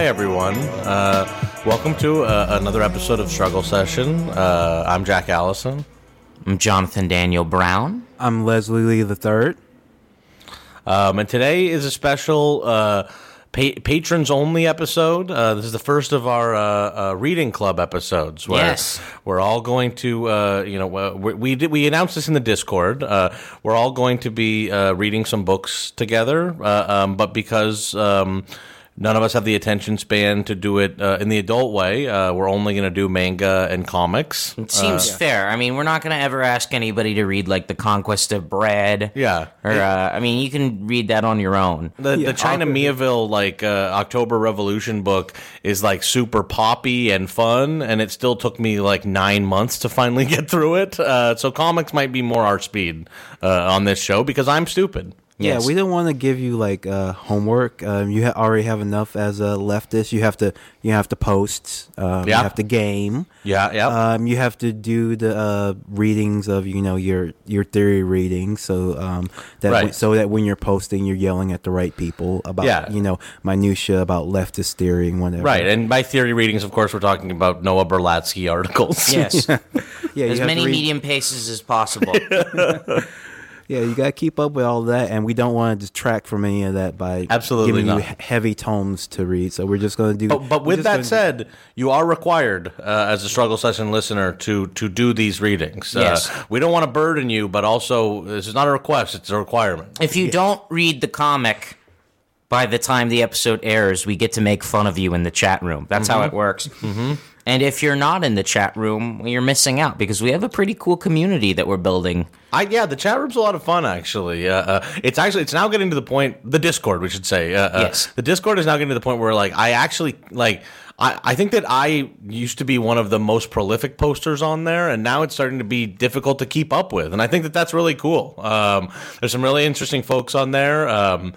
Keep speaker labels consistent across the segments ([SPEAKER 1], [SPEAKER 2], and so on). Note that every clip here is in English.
[SPEAKER 1] hi everyone. Uh, welcome to uh, another episode of Struggle Session. Uh, I'm Jack Allison.
[SPEAKER 2] I'm Jonathan Daniel Brown.
[SPEAKER 3] I'm Leslie Lee the third.
[SPEAKER 1] Um, and today is a special uh, pa- patrons only episode. Uh, this is the first of our uh, uh, reading club episodes. Where
[SPEAKER 2] Yes.
[SPEAKER 1] we're all going to, uh, you know, uh, we we, did, we announced this in the Discord. Uh, we're all going to be uh, reading some books together, uh, um, but because. Um, None of us have the attention span to do it uh, in the adult way. Uh, we're only going to do manga and comics.
[SPEAKER 2] It seems fair. I mean, we're not going to ever ask anybody to read like The Conquest of Bread.
[SPEAKER 1] Yeah.
[SPEAKER 2] Or, uh, I mean, you can read that on your own.
[SPEAKER 1] The,
[SPEAKER 3] Yeah,
[SPEAKER 1] the China
[SPEAKER 3] I'll-
[SPEAKER 1] Miéville like uh, October Revolution book is like super poppy and fun, and it still took me like nine months to finally get through it. Uh, so comics might be more our speed uh, on this show because I'm stupid.
[SPEAKER 2] Yes.
[SPEAKER 3] Yeah, we don't want to give you like uh, homework. Um, you ha- already have enough as a leftist. You have to you have to post. Um,
[SPEAKER 1] Yeah.
[SPEAKER 3] You have to game.
[SPEAKER 1] Yeah, yeah.
[SPEAKER 3] Um, you have to do the uh, readings of you know your your theory readings, so um, that
[SPEAKER 1] Right.
[SPEAKER 3] so that when you're posting, you're yelling at the right people about
[SPEAKER 1] Yeah.
[SPEAKER 3] you know minutia about leftist theory and whatever.
[SPEAKER 1] right, and by theory readings, of course, we're talking about Noah Berlatsky articles.
[SPEAKER 2] Yes.
[SPEAKER 3] yeah, you
[SPEAKER 2] as many
[SPEAKER 3] read-
[SPEAKER 2] medium paces as possible.
[SPEAKER 3] Yeah, you got to keep up with all that, and we don't want to distract from any of that by
[SPEAKER 1] Absolutely
[SPEAKER 3] giving
[SPEAKER 1] not.
[SPEAKER 3] you heavy tomes to read. So we're just going to do.
[SPEAKER 1] But, but with that
[SPEAKER 3] gonna-
[SPEAKER 1] said, you are required uh, as a struggle session listener to to do these readings.
[SPEAKER 2] Yes.
[SPEAKER 1] Uh, we don't want to burden you, but also this is not a request; it's a requirement.
[SPEAKER 2] if you don't read the comic by the time the episode airs, we get to make fun of you in the chat room. That's how it works. Mm-hmm. And if you're not in the chat room, you're missing out because we have a pretty cool community that we're building.
[SPEAKER 1] I yeah, the chat room's a lot of fun actually. Uh, uh, it's actually it's now getting to the point. The Discord, we should say. Uh, uh,
[SPEAKER 2] Yes.
[SPEAKER 1] The Discord is now getting to the point where like I actually like. I, I think that I used to be one of the most prolific posters on there, and now it's starting to be difficult to keep up with. And I think that that's really cool. Um, there's some really interesting folks on there. Um,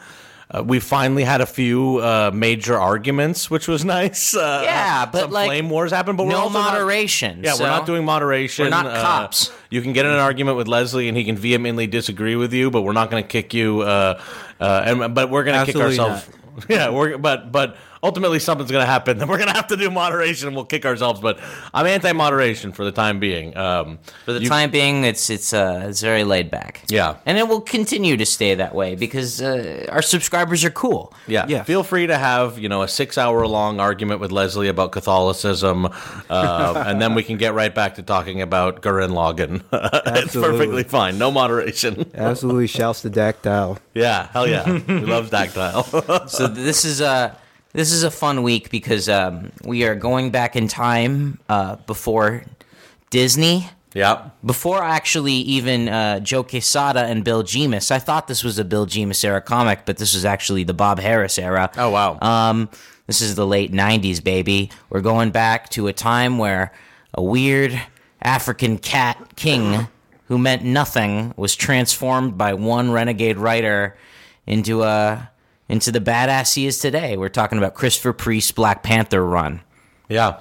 [SPEAKER 1] uh, we finally had a few uh, major arguments, which was nice. Uh,
[SPEAKER 2] Yeah, but,
[SPEAKER 1] some
[SPEAKER 2] like,
[SPEAKER 1] flame wars happened, but we're
[SPEAKER 2] no
[SPEAKER 1] also not-
[SPEAKER 2] moderation,
[SPEAKER 1] yeah,
[SPEAKER 2] so
[SPEAKER 1] we're not doing moderation.
[SPEAKER 2] we're not
[SPEAKER 1] Uh,
[SPEAKER 2] cops.
[SPEAKER 1] you can get in an argument with Leslie, and he can vehemently disagree with you, but we're not going to kick you. Uh, uh, and but we're going to kick
[SPEAKER 3] Absolutely
[SPEAKER 1] ourselves. Yeah, we're but but ultimately something's going to happen. Then we're going to have to do moderation, and we'll kick ourselves. But I'm anti-moderation for the time being. Um,
[SPEAKER 2] For the
[SPEAKER 1] you-
[SPEAKER 2] time being, it's it's uh, it's very laid back.
[SPEAKER 1] Yeah.
[SPEAKER 2] and it will continue to stay that way because uh, our subscribers are cool.
[SPEAKER 1] Yeah.
[SPEAKER 3] Yeah.
[SPEAKER 1] Feel free to have, you know, a six hour long argument with Leslie about Catholicism. Uh, and then we can get right back to talking about Gurren Lagann. it's perfectly fine. No moderation.
[SPEAKER 3] Absolutely shouts to Dactyl.
[SPEAKER 1] Yeah. Hell yeah. he loves Dactyl.
[SPEAKER 2] So this is a this is a fun week because um, we are going back in time uh, before Disney.
[SPEAKER 1] yeah.
[SPEAKER 2] Before actually even uh, Joe Quesada and Bill Jemas, I thought this was a Bill Jemas era comic, but this was actually the Bob Harras era.
[SPEAKER 1] Oh, wow.
[SPEAKER 2] Um, this is the late '90s, baby. We're going back to a time where a weird African cat king who meant nothing was transformed by one renegade writer into a into the badass he is today. We're talking about Christopher Priest's Black Panther run.
[SPEAKER 1] Yeah.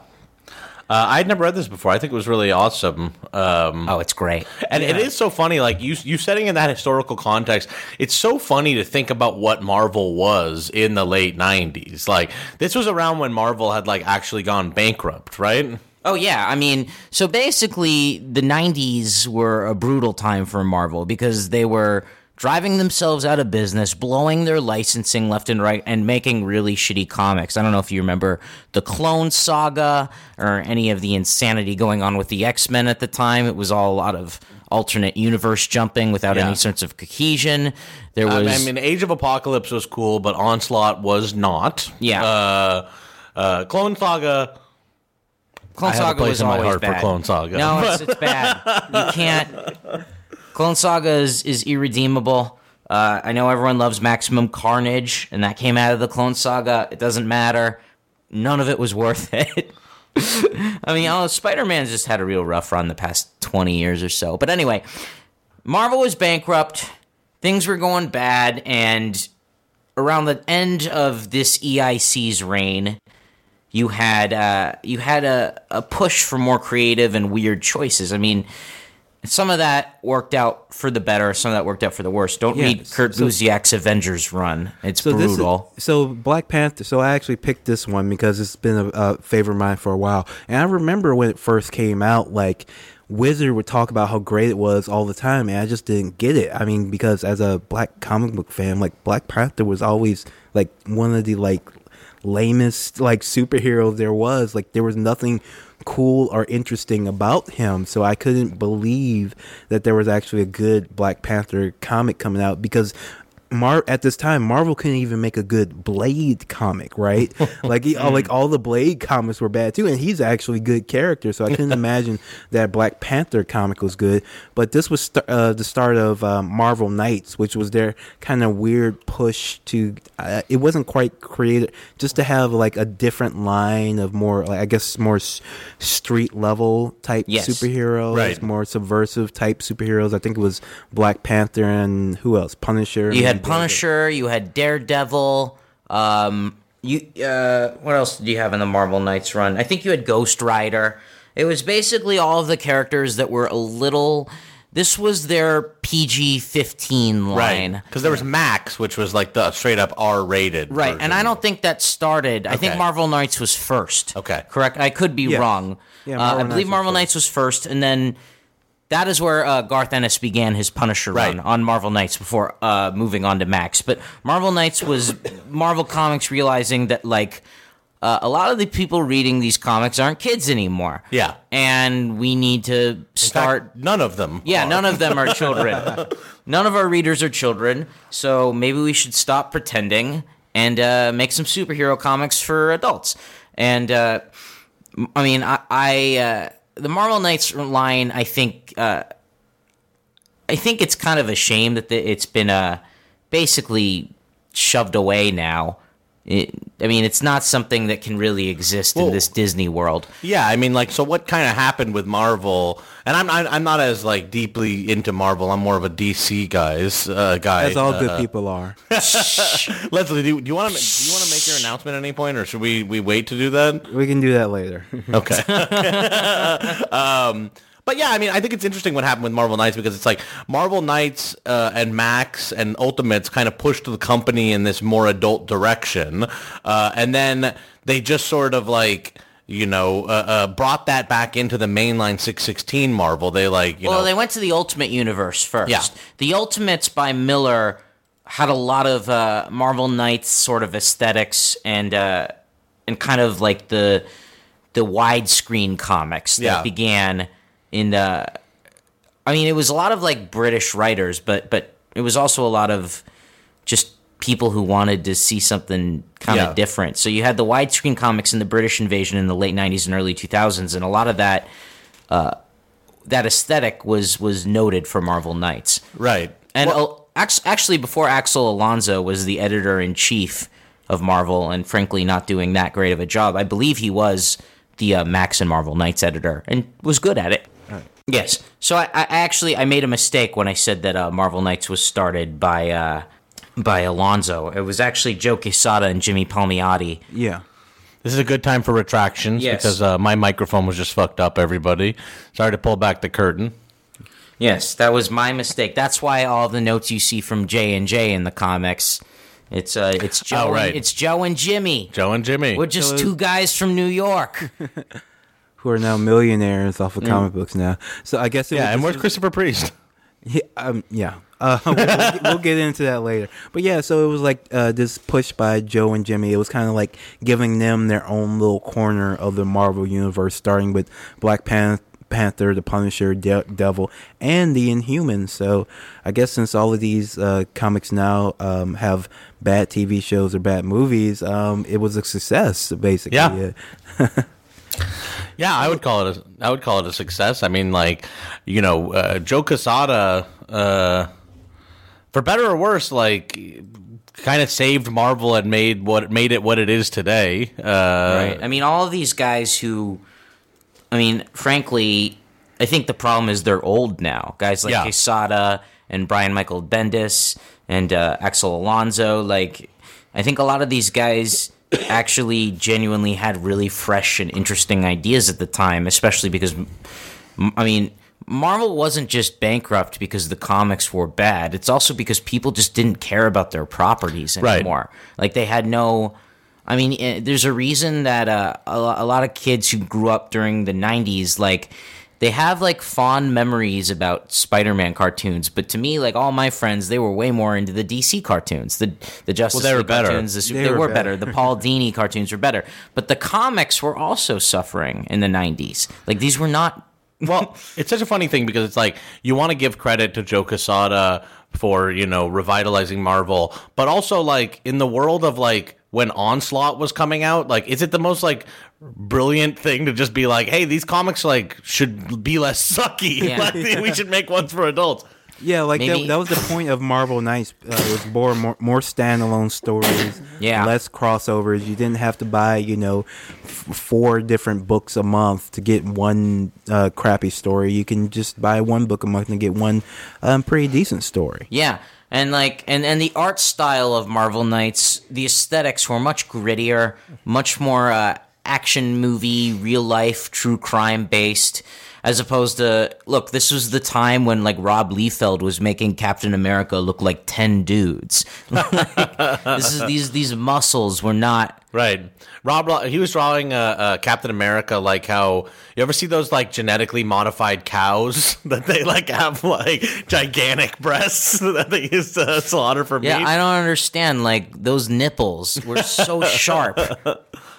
[SPEAKER 1] Uh, I had never read this before. I think it was really awesome. Um,
[SPEAKER 2] Oh, it's great.
[SPEAKER 1] and it is so funny, like you you setting in that historical context. It's so funny to think about what Marvel was in the late '90s. Like this was around when Marvel had like actually gone bankrupt, right?
[SPEAKER 2] Oh yeah, I mean, so basically the 90s were a brutal time for Marvel because they were driving themselves out of business, blowing their licensing left and right and making really shitty comics. I don't know if you remember the Clone Saga or any of the insanity going on with the X-Men at the time. It was all a lot of alternate universe jumping without
[SPEAKER 1] Yeah.
[SPEAKER 2] any sense of cohesion. There was
[SPEAKER 1] I mean, Age of Apocalypse was cool, but Onslaught was not.
[SPEAKER 2] Yeah.
[SPEAKER 1] Uh, uh, Clone Saga.
[SPEAKER 2] Clone
[SPEAKER 1] I
[SPEAKER 2] Saga was
[SPEAKER 1] my
[SPEAKER 2] always
[SPEAKER 1] heart for. Clone Saga.
[SPEAKER 2] No, it's, it's bad. You can't. Clone Saga is, is irredeemable. Uh, I know everyone loves Maximum Carnage, and that came out of the Clone Saga. It doesn't matter. None of it was worth it. I mean, oh, Spider Man's just had a real rough run the past 20 years or so. But anyway, Marvel was bankrupt. Things were going bad, and around the end of this EIC's reign, you had uh, you had a, a push for more creative and weird choices. I mean, some of that worked out for the better. Some of that worked out for the worse. Don't
[SPEAKER 3] Yeah,
[SPEAKER 2] read Kurt
[SPEAKER 3] so-
[SPEAKER 2] Busiek's Avengers run. It's
[SPEAKER 3] So this is-
[SPEAKER 2] brutal.
[SPEAKER 3] so Black Panther. So I actually picked this one because it's been a, a favorite of mine for a while, and I remember when it first came out, like Wizard would talk about how great it was all the time, and I just didn't get it. I mean, because as a black comic book fan, like Black Panther was always like one of the like lamest like superheroes there was. Like there was nothing cool or interesting about him, so I couldn't believe that there was actually a good Black Panther comic coming out because Mar at this time Marvel couldn't even make a good Blade comic, right? like he, like all the Blade comics were bad too, and he's actually a good character, so I couldn't imagine that Black Panther comic was good. But this was st- uh, the start of um, Marvel Knights, which was their kind of weird push to. Uh, it wasn't quite created just to have like a different line of more, like I guess more s- street level type
[SPEAKER 2] Yes.
[SPEAKER 3] superheroes,
[SPEAKER 1] Right.
[SPEAKER 3] more subversive type superheroes. I think it was Black Panther and who else? Punisher.
[SPEAKER 2] You had
[SPEAKER 3] and-
[SPEAKER 2] Punisher. You had Daredevil. Um, you uh, what else did you have in the Marvel Knights run? I think you had Ghost Rider. It was basically all of the characters that were a little. This was their PG fifteen line.
[SPEAKER 1] Right. Because there was Max, which was like the straight up R rated.
[SPEAKER 2] Right, and I don't think that started. I think Marvel Knights was first.
[SPEAKER 1] Okay.
[SPEAKER 2] correct. I could be
[SPEAKER 3] Yes.
[SPEAKER 2] wrong.
[SPEAKER 3] Yeah,
[SPEAKER 2] uh, I believe
[SPEAKER 3] was
[SPEAKER 2] Marvel
[SPEAKER 3] first.
[SPEAKER 2] Knights was first, and then that is where uh, Garth Ennis began his Punisher run on Marvel Knights before uh, moving on to Max. But Marvel Knights was Marvel Comics realizing that like. Uh, a lot of the people reading these comics aren't kids anymore.
[SPEAKER 1] Yeah.
[SPEAKER 2] And we need to
[SPEAKER 1] In fact,
[SPEAKER 2] start
[SPEAKER 1] none of them.
[SPEAKER 2] yeah,
[SPEAKER 1] are.
[SPEAKER 2] none of them are children. none of our readers are children, so maybe we should stop pretending and uh, make some superhero comics for adults. And uh, I mean, I, I uh, the Marvel Knights line, I think, uh, I think it's kind of a shame that the, it's been uh, basically shoved away now. It, I mean, it's not something that can really exist
[SPEAKER 1] Well-
[SPEAKER 2] in this Disney world.
[SPEAKER 1] Yeah, I mean, like, so what kind of happened with Marvel? And I'm I'm I'm not as like deeply into Marvel. I'm more of a DC guys uh, guy.
[SPEAKER 3] As all
[SPEAKER 1] Uh,
[SPEAKER 3] good people are.
[SPEAKER 1] Leslie, do, do you want to do you want to make your announcement at any point, or should we we wait to do that?
[SPEAKER 3] We can do that later.
[SPEAKER 1] Okay. um, but yeah, I mean, I think it's interesting what happened with Marvel Knights because it's like Marvel Knights uh, and Max and Ultimates kind of pushed the company in this more adult direction, uh, and then they just sort of like you know uh, uh, brought that back into the mainline 616 Marvel. They like you
[SPEAKER 2] well,
[SPEAKER 1] know
[SPEAKER 2] they went to the Ultimate Universe first.
[SPEAKER 1] Yeah.
[SPEAKER 2] The Ultimates by Millar had a lot of uh, Marvel Knights sort of aesthetics and uh, and kind of like the the widescreen comics that
[SPEAKER 1] Yeah.
[SPEAKER 2] began in the. I mean, it was a lot of like British writers, but but it was also a lot of just people who wanted to see something kind of
[SPEAKER 1] Yeah.
[SPEAKER 2] different. So you had the widescreen comics and the British invasion in the late '90s and early 2000s, and a lot of that that aesthetic was was noted for Marvel Knights.
[SPEAKER 1] right.
[SPEAKER 2] And
[SPEAKER 1] Well-
[SPEAKER 2] uh, actually, before Axel Alonso was the editor in chief of Marvel, and frankly, not doing that great of a job, I believe he was the uh, Max and Marvel Knights editor and was good at it. Yes. So I, I actually I made a mistake when I said that uh, Marvel Knights was started by uh, by Alonso. It was actually Joe Quesada and Jimmy Palmiotti.
[SPEAKER 3] yeah.
[SPEAKER 1] This is a good time for retractions
[SPEAKER 2] Yes.
[SPEAKER 1] because uh, my microphone was just fucked up. Everybody, sorry to pull back the curtain.
[SPEAKER 2] Yes, that was my mistake. That's why all the notes you see from J and J in the comics, it's uh, it's Joe.
[SPEAKER 1] Oh, right.
[SPEAKER 2] and, it's Joe and Jimmy.
[SPEAKER 1] Joe and Jimmy.
[SPEAKER 2] We're just
[SPEAKER 3] So-
[SPEAKER 2] two guys from New York.
[SPEAKER 3] Who are now millionaires off of comic books now. So I guess it
[SPEAKER 1] yeah,
[SPEAKER 3] was
[SPEAKER 1] and
[SPEAKER 3] just-
[SPEAKER 1] where's Christopher Priest?
[SPEAKER 3] Yeah, um, yeah. Uh, we'll, we'll get- we'll get into that later. But yeah, so it was like uh, this push by Joe and Jimmy. It was kind of like giving them their own little corner of the Marvel universe, starting with Black Pan- Panther, the Punisher, De- Devil, and the Inhumans. So I guess since all of these uh, comics now um, have bad TV shows or bad movies, um, it was a success, basically.
[SPEAKER 1] Yeah. Yeah, I would call it a I would call it a success. I mean, like you know, uh, Joe Quesada, uh, for better or worse, like kind of saved Marvel and made what made it what it is today. Uh,
[SPEAKER 2] right. I mean, all of these guys who, I mean, frankly, I think the problem is they're old now. Guys like
[SPEAKER 1] Yeah.
[SPEAKER 2] Quesada and Brian Michael Bendis and uh, Axel Alonso. Like, I think a lot of these guys actually genuinely had really fresh and interesting ideas at the time, especially because, I mean, Marvel wasn't just bankrupt because the comics were bad. It's also because people just didn't care about their properties
[SPEAKER 1] Right.
[SPEAKER 2] anymore. Like they had no. I mean, eh, there's a reason that uh, a, a lot of kids who grew up during the '90s, like, they have like fond memories about Spider-Man cartoons. But to me, like all my friends, they were way more into the DC cartoons, the the Justice
[SPEAKER 1] they were
[SPEAKER 2] League
[SPEAKER 1] better.
[SPEAKER 2] cartoons. The,
[SPEAKER 3] They
[SPEAKER 2] they,
[SPEAKER 3] were
[SPEAKER 2] were
[SPEAKER 3] better.
[SPEAKER 2] better. The Paul Dini cartoons were better. But the comics were also suffering in the '90s. Like these were not
[SPEAKER 1] well, it's such a funny thing because it's like you want to give credit to Joe Quesada for you know revitalizing Marvel, but also like in the world of like when Onslaught was coming out, like is it the most like brilliant thing to just be like, hey, these comics like should be less sucky.
[SPEAKER 2] Yeah.
[SPEAKER 1] like, we should make ones for adults.
[SPEAKER 3] Yeah, like that, that, was the point of Marvel Knights. Uh, it was more, more more standalone stories,
[SPEAKER 2] Yeah.
[SPEAKER 3] less crossovers. You didn't have to buy, you know, f- four different books a month to get one uh, crappy story. You can just buy one book a month and get one um, pretty decent story.
[SPEAKER 2] Yeah, and like and and the art style of Marvel Knights, the aesthetics were much grittier, much more uh, action movie, real life, true crime based. As opposed to look, this was the time when like Rob Liefeld was making Captain America look like ten dudes. Like, this is these these muscles were not
[SPEAKER 1] Right. Rob, he was drawing uh, uh, Captain America like how you ever see those like genetically modified cows that they like have like gigantic breasts that they used to slaughter for
[SPEAKER 2] Yeah,
[SPEAKER 1] meat.
[SPEAKER 2] I don't understand. Like those nipples were so sharp,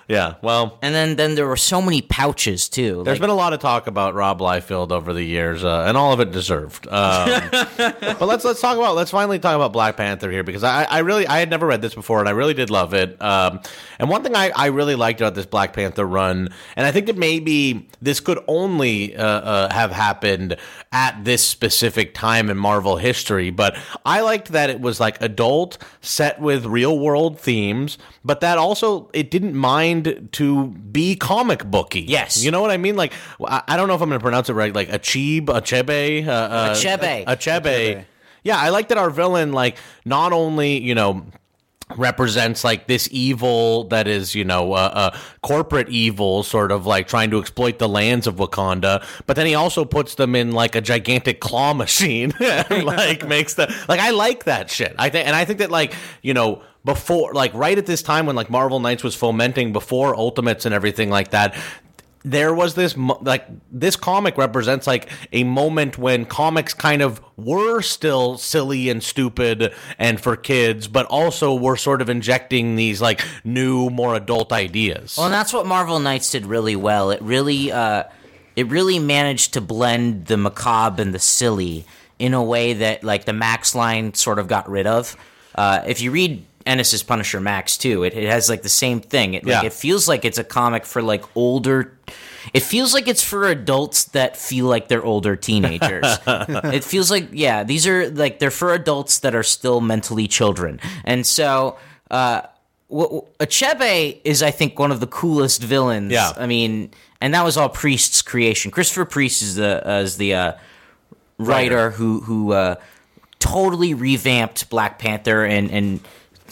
[SPEAKER 1] yeah. Well,
[SPEAKER 2] and then then there were so many pouches too.
[SPEAKER 1] there's
[SPEAKER 2] Like,
[SPEAKER 1] been a lot of talk about Rob Liefeld over the years, uh, and all of it deserved. Um, but let's let's talk about let's finally talk about Black Panther here because I, I really I had never read this before and I really did love it. Um, and one thing I, I really liked about this Black Panther run, and I think that maybe this could only uh, uh, have happened at this specific time in Marvel history, but I liked that it was like adult set with real world themes, but that also it didn't mind to be comic booky.
[SPEAKER 2] Yes.
[SPEAKER 1] you know what I mean. Like I, I don't know if I'm going to pronounce it right. Like Achebe, Achebe, uh, uh,
[SPEAKER 2] Achebe.
[SPEAKER 1] Achebe. Yeah, I like that our villain, like, not only you know represents like this evil that is you know uh, uh, corporate evil sort of like trying to exploit the lands of wakanda but then he also puts them in like a gigantic claw machine and like makes the like i like that shit i think and i think that like you know before like right at this time when like marvel knights was fomenting before ultimates and everything like that there was this like this comic represents like a moment when comics kind of were still silly and stupid and for kids but also were sort of injecting these like new more adult ideas
[SPEAKER 2] Well, and that's what Marvel Knights did really well. It really, uh, it really managed to blend the macabre and the silly in a way that, like, the Max line sort of got rid of. Uh, if you read Ennis's Punisher Max too, it, it has like the same thing. It, like, it feels like it's a comic for like older. It feels like it's for adults that feel like they're older teenagers. it feels like yeah, these are like they're for adults that are still mentally children, and so. Uh, Achebe is, I think, one of the coolest villains.
[SPEAKER 1] Yeah.
[SPEAKER 2] I mean, and that was all Priest's creation. Christopher Priest is the uh, is the uh, writer who who uh, totally revamped Black Panther and and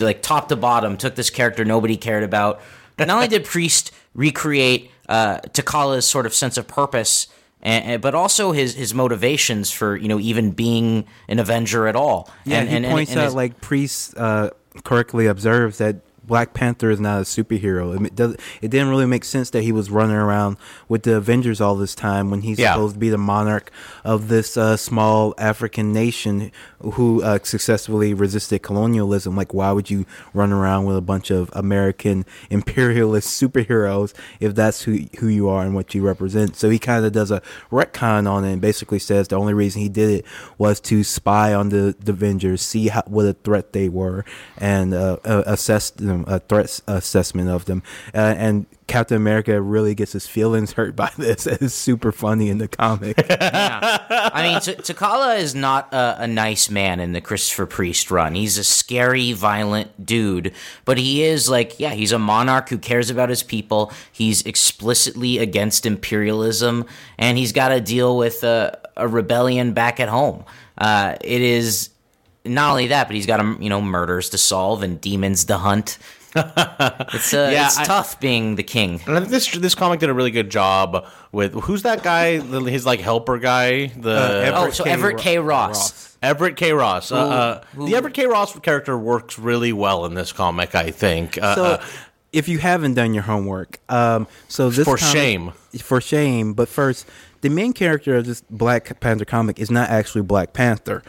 [SPEAKER 2] like top to bottom took this character nobody cared about. Not only did Priest recreate uh, T'Challa's sort of sense of purpose. And, but also his, his motivations for you know even being an Avenger at all.
[SPEAKER 3] Yeah,
[SPEAKER 2] and,
[SPEAKER 3] he
[SPEAKER 2] and, and-
[SPEAKER 3] points
[SPEAKER 2] and
[SPEAKER 3] out
[SPEAKER 2] his-
[SPEAKER 3] like Priest uh, correctly observes that Black Panther is not a superhero. It, does, it didn't really make sense that he was running around with the Avengers all this time when he's
[SPEAKER 1] Yeah.
[SPEAKER 3] supposed to be the monarch of this uh, small African nation who uh, successfully resisted colonialism. Like, why would you run around with a bunch of American imperialist superheroes if that's who who you are and what you represent? So he kind of does a retcon on it and basically says the only reason he did it was to spy on the, the Avengers, see how, what a threat they were, and uh, assess them, a threat assessment of them. Uh, and Captain America really gets his feelings hurt by this. It's super funny in the comic.
[SPEAKER 2] I mean, T- T'Challa is not a, a nice man in the Christopher Priest run. He's a scary, violent dude, but he is like, yeah, he's a monarch who cares about his people. He's explicitly against imperialism, and he's got to deal with a, a rebellion back at home. Uh, it is not only that, but he's got um, you know murders to solve and demons to hunt. it's uh,
[SPEAKER 1] Yeah,
[SPEAKER 2] it's
[SPEAKER 1] I-
[SPEAKER 2] tough being the king.
[SPEAKER 1] And I think this this comic did a really good job with who's that guy? His like helper guy, the
[SPEAKER 3] Everett
[SPEAKER 2] Oh, so
[SPEAKER 3] K.
[SPEAKER 2] Everett K. Ross.
[SPEAKER 1] Everett K. Ross. Uh, uh,
[SPEAKER 2] who-
[SPEAKER 1] the Everett K. Ross character works really well in this comic. I think. Uh,
[SPEAKER 3] So,
[SPEAKER 1] uh,
[SPEAKER 3] if you haven't done your homework, um, so this
[SPEAKER 1] For
[SPEAKER 3] comic-
[SPEAKER 1] shame.
[SPEAKER 3] for shame. But first, the main character of this Black Panther comic is not actually Black Panther.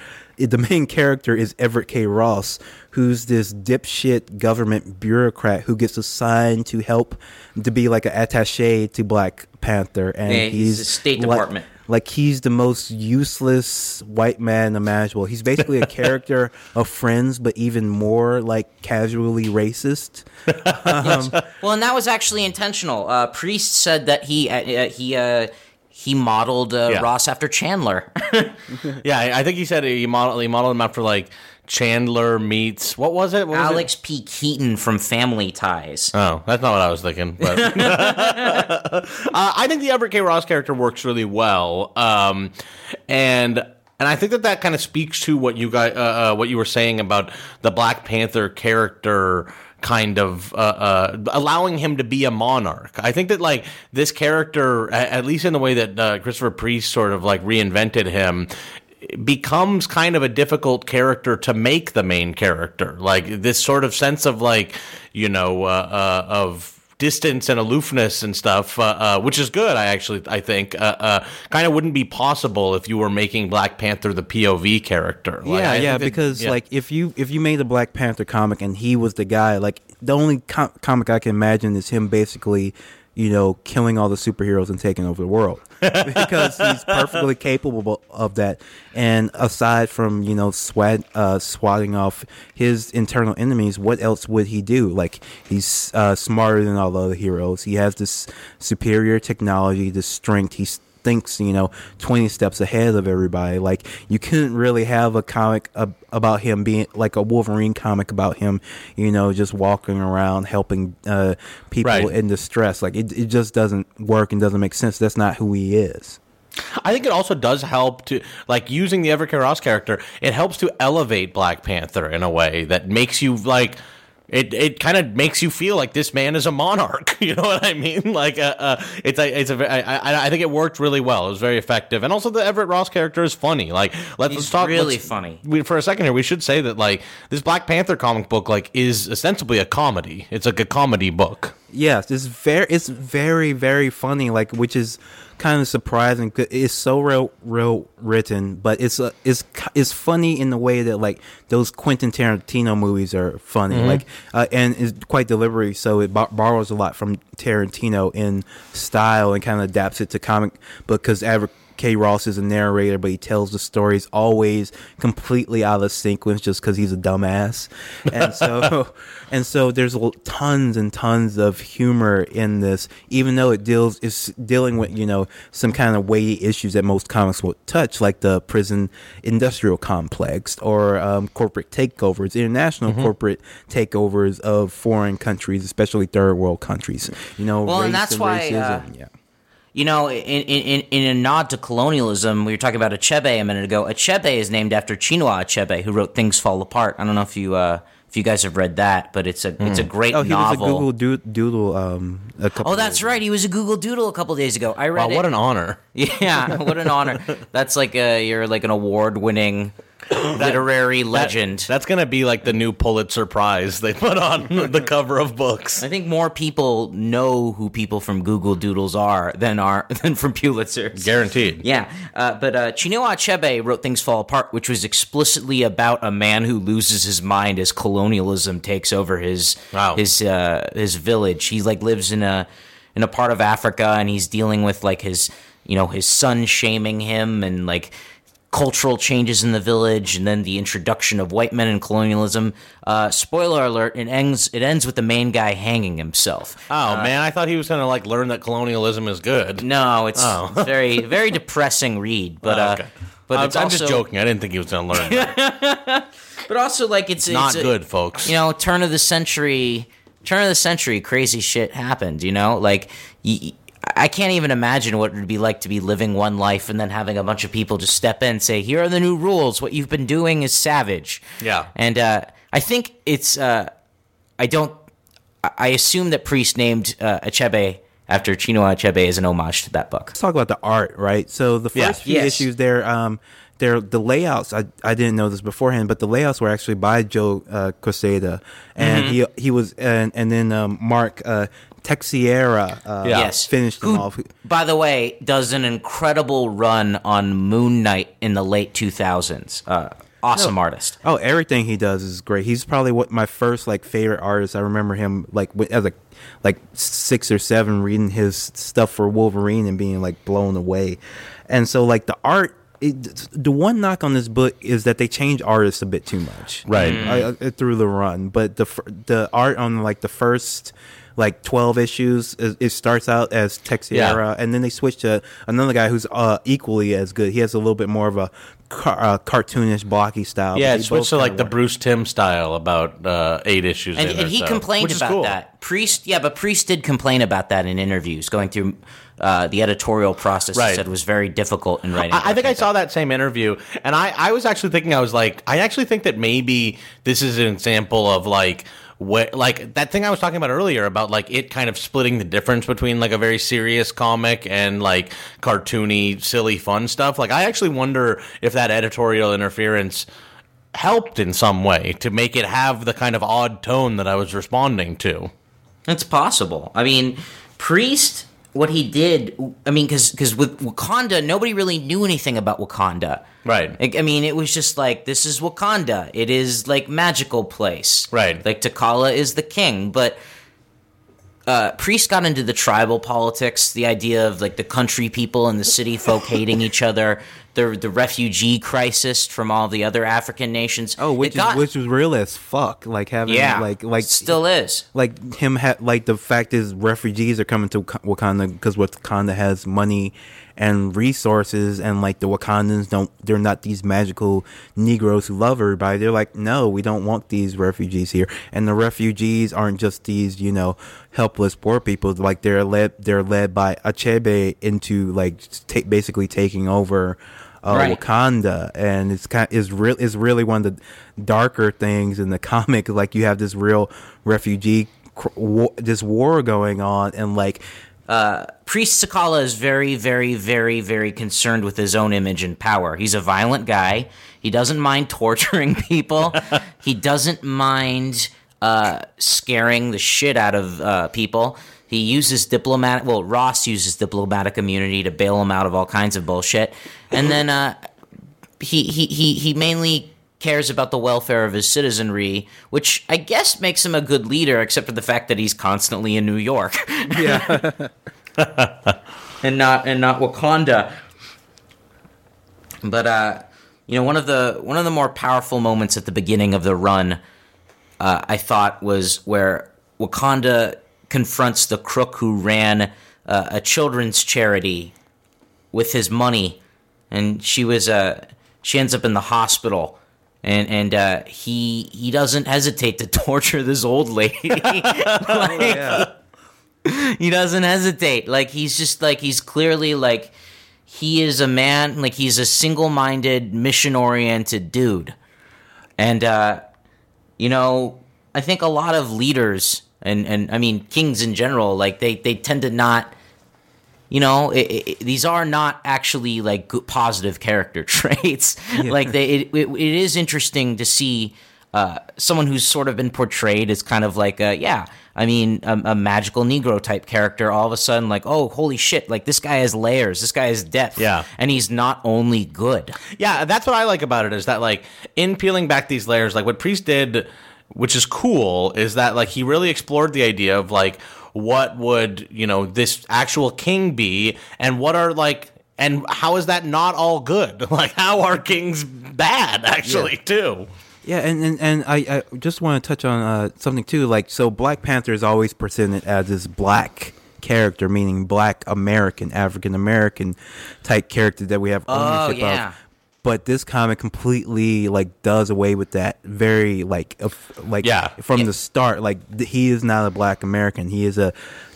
[SPEAKER 3] The main character is Everett K. Ross, who's this dipshit government bureaucrat who gets assigned to help to be like an attaché to Black Panther, and
[SPEAKER 2] Yeah, he's
[SPEAKER 3] he's
[SPEAKER 2] the State
[SPEAKER 3] like-
[SPEAKER 2] Department.
[SPEAKER 3] like he's the most useless white man imaginable. He's basically a character of Friends, but even more like casually racist.
[SPEAKER 2] Well, and that was actually intentional. Uh, Priest said that he uh, uh, he uh, he modeled uh,
[SPEAKER 1] Yeah.
[SPEAKER 2] Ross after Chandler.
[SPEAKER 1] yeah, I think he said he modeled he modeled him after like Chandler meets what was it? What was it?
[SPEAKER 2] Alex P. Keaton from Family Ties.
[SPEAKER 1] Oh, that's not what I was thinking. But uh, I think the Everett K. Ross character works really well, um, and and I think that that kind of speaks to what you guys uh, uh, what you were saying about the Black Panther character kind of uh, uh, allowing him to be a monarch. I think that like this character, at least in the way that uh, Christopher Priest sort of like reinvented him, becomes kind of a difficult character to make the main character. Like this sort of sense of like, you know, uh, uh, of distance and aloofness and stuff, uh, uh, which is good. I actually, I think, uh, uh, kind of wouldn't be possible if you were making Black Panther the POV character. Like,
[SPEAKER 3] yeah, yeah, because
[SPEAKER 1] yeah.
[SPEAKER 3] like if you if you made a Black Panther comic and he was the guy, like the only com- comic I can imagine is him basically, you know, killing all the superheroes and taking over the world because he's perfectly capable of that. And aside from you know swat uh, swatting off his internal enemies, what else would he do? Like he's uh, smarter than all the other heroes. He has this superior technology, this strength. He's thinks you know 20 steps ahead of everybody like you couldn't really have a comic ab- about him being like a wolverine comic about him you know just walking around helping uh, people
[SPEAKER 1] Right.
[SPEAKER 3] in distress like it, it just doesn't work and doesn't make sense that's not who he is
[SPEAKER 1] I think it also does help to like using the Everett K. Ross character. It helps to elevate Black Panther in a way that makes you like. It, it kind of makes you feel like this man is a monarch. You know what I mean? Like, uh, uh, it's a, it's a, I, I, I think it worked really well. It was very effective, and also the Everett Ross character is funny. Like, let's,
[SPEAKER 2] He's
[SPEAKER 1] talk.
[SPEAKER 2] really
[SPEAKER 1] let's-
[SPEAKER 2] funny.
[SPEAKER 1] We, for a second here, we should say that like this Black Panther comic book like is ostensibly a comedy. It's like a comedy book.
[SPEAKER 3] Yes it's very it's very very funny like which is kind of surprising. it's so real real written but it's uh, it's it's funny in the way that like those quentin tarantino movies are funny like uh, and it's quite deliberate so it bo- borrows a lot from tarantino in style and kind of adapts it to comic book because K. Ross is a narrator, but he tells the stories always completely out of sequence just because he's a dumbass. And so, and so there's tons and tons of humor in this, even though it deals is dealing with you know some kind of weighty issues that most comics will touch, like the prison industrial complex or um, corporate takeovers, international corporate takeovers of foreign countries, especially third world countries. You know,
[SPEAKER 2] Well, and
[SPEAKER 3] race
[SPEAKER 2] that's why, uh,
[SPEAKER 3] racism. yeah.
[SPEAKER 2] You know, in, in, in a nod to colonialism, we were talking about Achebe a minute ago. Achebe is named after Chinua Achebe, who wrote Things Fall Apart. I don't know if you uh, if you guys have read that, but it's a it's a great
[SPEAKER 3] Oh, he
[SPEAKER 2] novel.
[SPEAKER 3] was a Google Doo- Doodle. Um, a couple
[SPEAKER 2] oh, that's
[SPEAKER 3] days
[SPEAKER 2] right. He was a Google Doodle a couple days ago. I read
[SPEAKER 1] Wow,
[SPEAKER 2] it.
[SPEAKER 1] what an honor!
[SPEAKER 2] yeah, what an honor. That's like a you're like an award winning literary
[SPEAKER 1] That-
[SPEAKER 2] legend.
[SPEAKER 1] that's gonna be like the new Pulitzer Prize they put on the cover of books.
[SPEAKER 2] I think more people know who people from Google Doodles are than are than from Pulitzers.
[SPEAKER 1] Guaranteed.
[SPEAKER 2] Yeah, uh, but uh, Chinua Achebe wrote "Things Fall Apart," which was explicitly about a man who loses his mind as colonialism takes over his
[SPEAKER 1] Wow.
[SPEAKER 2] his uh, his village. He like lives in a in a part of Africa, and he's dealing with like his you know his son shaming him and like cultural changes in the village, and then the introduction of white men and colonialism. Uh, spoiler alert: it ends it ends with the main guy hanging himself.
[SPEAKER 1] Oh man, I thought he was gonna like learn that colonialism is good.
[SPEAKER 2] No, it's
[SPEAKER 1] Oh.
[SPEAKER 2] very very depressing read, but
[SPEAKER 1] Oh,
[SPEAKER 2] uh, but
[SPEAKER 1] I'm,
[SPEAKER 2] it's
[SPEAKER 1] I'm
[SPEAKER 2] also,
[SPEAKER 1] just joking. I didn't think he was gonna learn. That.
[SPEAKER 2] But also like it's,
[SPEAKER 1] Not
[SPEAKER 2] it's a-
[SPEAKER 1] good, folks.
[SPEAKER 2] You know, turn of the century, turn of the century, crazy shit happened. You know, like y- I can't even imagine what it would be like to be living one life and then having a bunch of people just step in and say, "Here are the new rules. What you've been doing is savage."
[SPEAKER 1] Yeah.
[SPEAKER 2] and uh, I think it's. Uh, I don't. I- I assume that Priest named uh, Achebe after Chinua Achebe as an homage to that book.
[SPEAKER 3] let's talk about the art, right? So the first
[SPEAKER 1] Yeah.
[SPEAKER 3] few
[SPEAKER 2] Yes.
[SPEAKER 3] issues there, um, there the layouts. I I didn't know this beforehand, but the layouts were actually by Joe uh, Quesada, and
[SPEAKER 2] Mm-hmm.
[SPEAKER 3] he he was and and then um, Mark uh, Texeira uh,
[SPEAKER 2] Yes,
[SPEAKER 3] finished them
[SPEAKER 2] Who,
[SPEAKER 3] off.
[SPEAKER 2] By the way, does an incredible run on Moon Knight in the late 2000s. Uh, awesome artist.
[SPEAKER 3] Oh, everything he does is great. He's probably what my first like favorite artist. I remember him like wi- as a like six or seven reading his stuff for Wolverine and being like blown away. And so like the art. It, the one knock on this book is that they change artists a bit too much,
[SPEAKER 1] Right.
[SPEAKER 3] I, I, through the run. But the the art on like the first like twelve issues, it, it starts out as Texeira,
[SPEAKER 1] Yeah.
[SPEAKER 3] and then they switch to another guy who's uh, equally as good. He has a little bit more of a car- uh, cartoonish, blocky style.
[SPEAKER 1] Yeah, it
[SPEAKER 3] they
[SPEAKER 1] switched to like the
[SPEAKER 3] work.
[SPEAKER 1] Bruce Timm style about uh, eight issues.
[SPEAKER 2] And,
[SPEAKER 1] in
[SPEAKER 2] and
[SPEAKER 1] or
[SPEAKER 2] he
[SPEAKER 1] so,
[SPEAKER 2] complained
[SPEAKER 1] which
[SPEAKER 2] about
[SPEAKER 1] cool.
[SPEAKER 2] that. Priest, yeah, but Priest did complain about that in interviews, going through uh, the editorial process. He
[SPEAKER 1] Right.
[SPEAKER 2] said was very difficult in writing.
[SPEAKER 1] I, I think I saw that same interview, and I, I was actually thinking, I was like, I actually think that maybe this is an example of like, like that thing I was talking about earlier about like it kind of splitting the difference between like a very serious comic and like cartoony, silly, fun stuff. Like, I actually wonder if that editorial interference helped in some way to make it have the kind of odd tone that I was responding to.
[SPEAKER 2] It's possible. I mean, Priest, what he did, I mean, because with Wakanda, nobody really knew anything about Wakanda.
[SPEAKER 1] Right.
[SPEAKER 2] Like, I mean, it was just like, this is Wakanda. It is like magical place.
[SPEAKER 1] Right.
[SPEAKER 2] Like T'Challa is the king. But uh, Priest got into the tribal politics, the idea of like the country people and the city folk hating each other, the the refugee crisis from all the other African nations.
[SPEAKER 3] Oh, which
[SPEAKER 2] It got-
[SPEAKER 3] is which was real as fuck. Like having
[SPEAKER 2] yeah,
[SPEAKER 3] like like
[SPEAKER 2] still is.
[SPEAKER 3] like him ha- like the fact is refugees are coming to Wakanda because Wakanda has money and resources and like the Wakandans don't they're not these magical Negroes who love everybody they're like no we don't want these refugees here and the refugees aren't just these you know helpless poor people like they're led they're led by Achebe into like ta- basically taking over uh,
[SPEAKER 2] Right.
[SPEAKER 3] Wakanda, and it's kind is real is really one of the darker things in the comic. Like you have this real refugee cr- war, this war going on, and like
[SPEAKER 2] Priest T'Challa is very, very, very, very concerned with his own image and power. He's a violent guy. He doesn't mind torturing people. he doesn't mind uh, scaring the shit out of uh, people. He uses diplomatic. Well, Ross uses diplomatic immunity to bail him out of all kinds of bullshit, and then uh, he he he he mainly cares about the welfare of his citizenry, which I guess makes him a good leader, except for the fact that he's constantly in New York.
[SPEAKER 3] yeah,
[SPEAKER 2] and not and not Wakanda. But uh, you know, one of the one of the more powerful moments at the beginning of the run, uh, I thought was where Wakanda confronts the crook who ran uh, a children's charity with his money, and she was uh, she ends up in the hospital. And and uh, he he doesn't hesitate to torture this old lady. Like,
[SPEAKER 3] yeah.
[SPEAKER 2] he doesn't hesitate. Like he's just like he's clearly like he is a man. Like he's a single-minded, mission-oriented dude. And uh, you know, I think a lot of leaders and and I mean kings in general, like they they tend to not. You know, it, it, these are not actually like good, positive character traits. Like they, it, it, it is interesting to see uh, someone who's sort of been portrayed as kind of like a yeah, I mean a, a magical Negro type character. All of a sudden, like oh holy shit, like this guy has layers, this guy has depth,
[SPEAKER 1] Yeah.
[SPEAKER 2] and he's not only good.
[SPEAKER 1] Yeah, that's what I like about it is that like in peeling back these layers, like what Priest did, which is cool, is that like he really explored the idea of like what would you know this actual king be, and what are like. And how is that not all good? Like, how are kings bad, actually, too?
[SPEAKER 3] Yeah, and and, and I, I just want to touch on uh, something too. Like, so Black Panther is always presented as this black character, meaning Black American, African American type character that we have
[SPEAKER 2] Oh, yeah.
[SPEAKER 3] of. But this comic completely like does away with that. Very like like
[SPEAKER 1] Yeah.
[SPEAKER 3] from
[SPEAKER 2] Yeah.
[SPEAKER 3] the start. Like th- he is not a Black American. He is a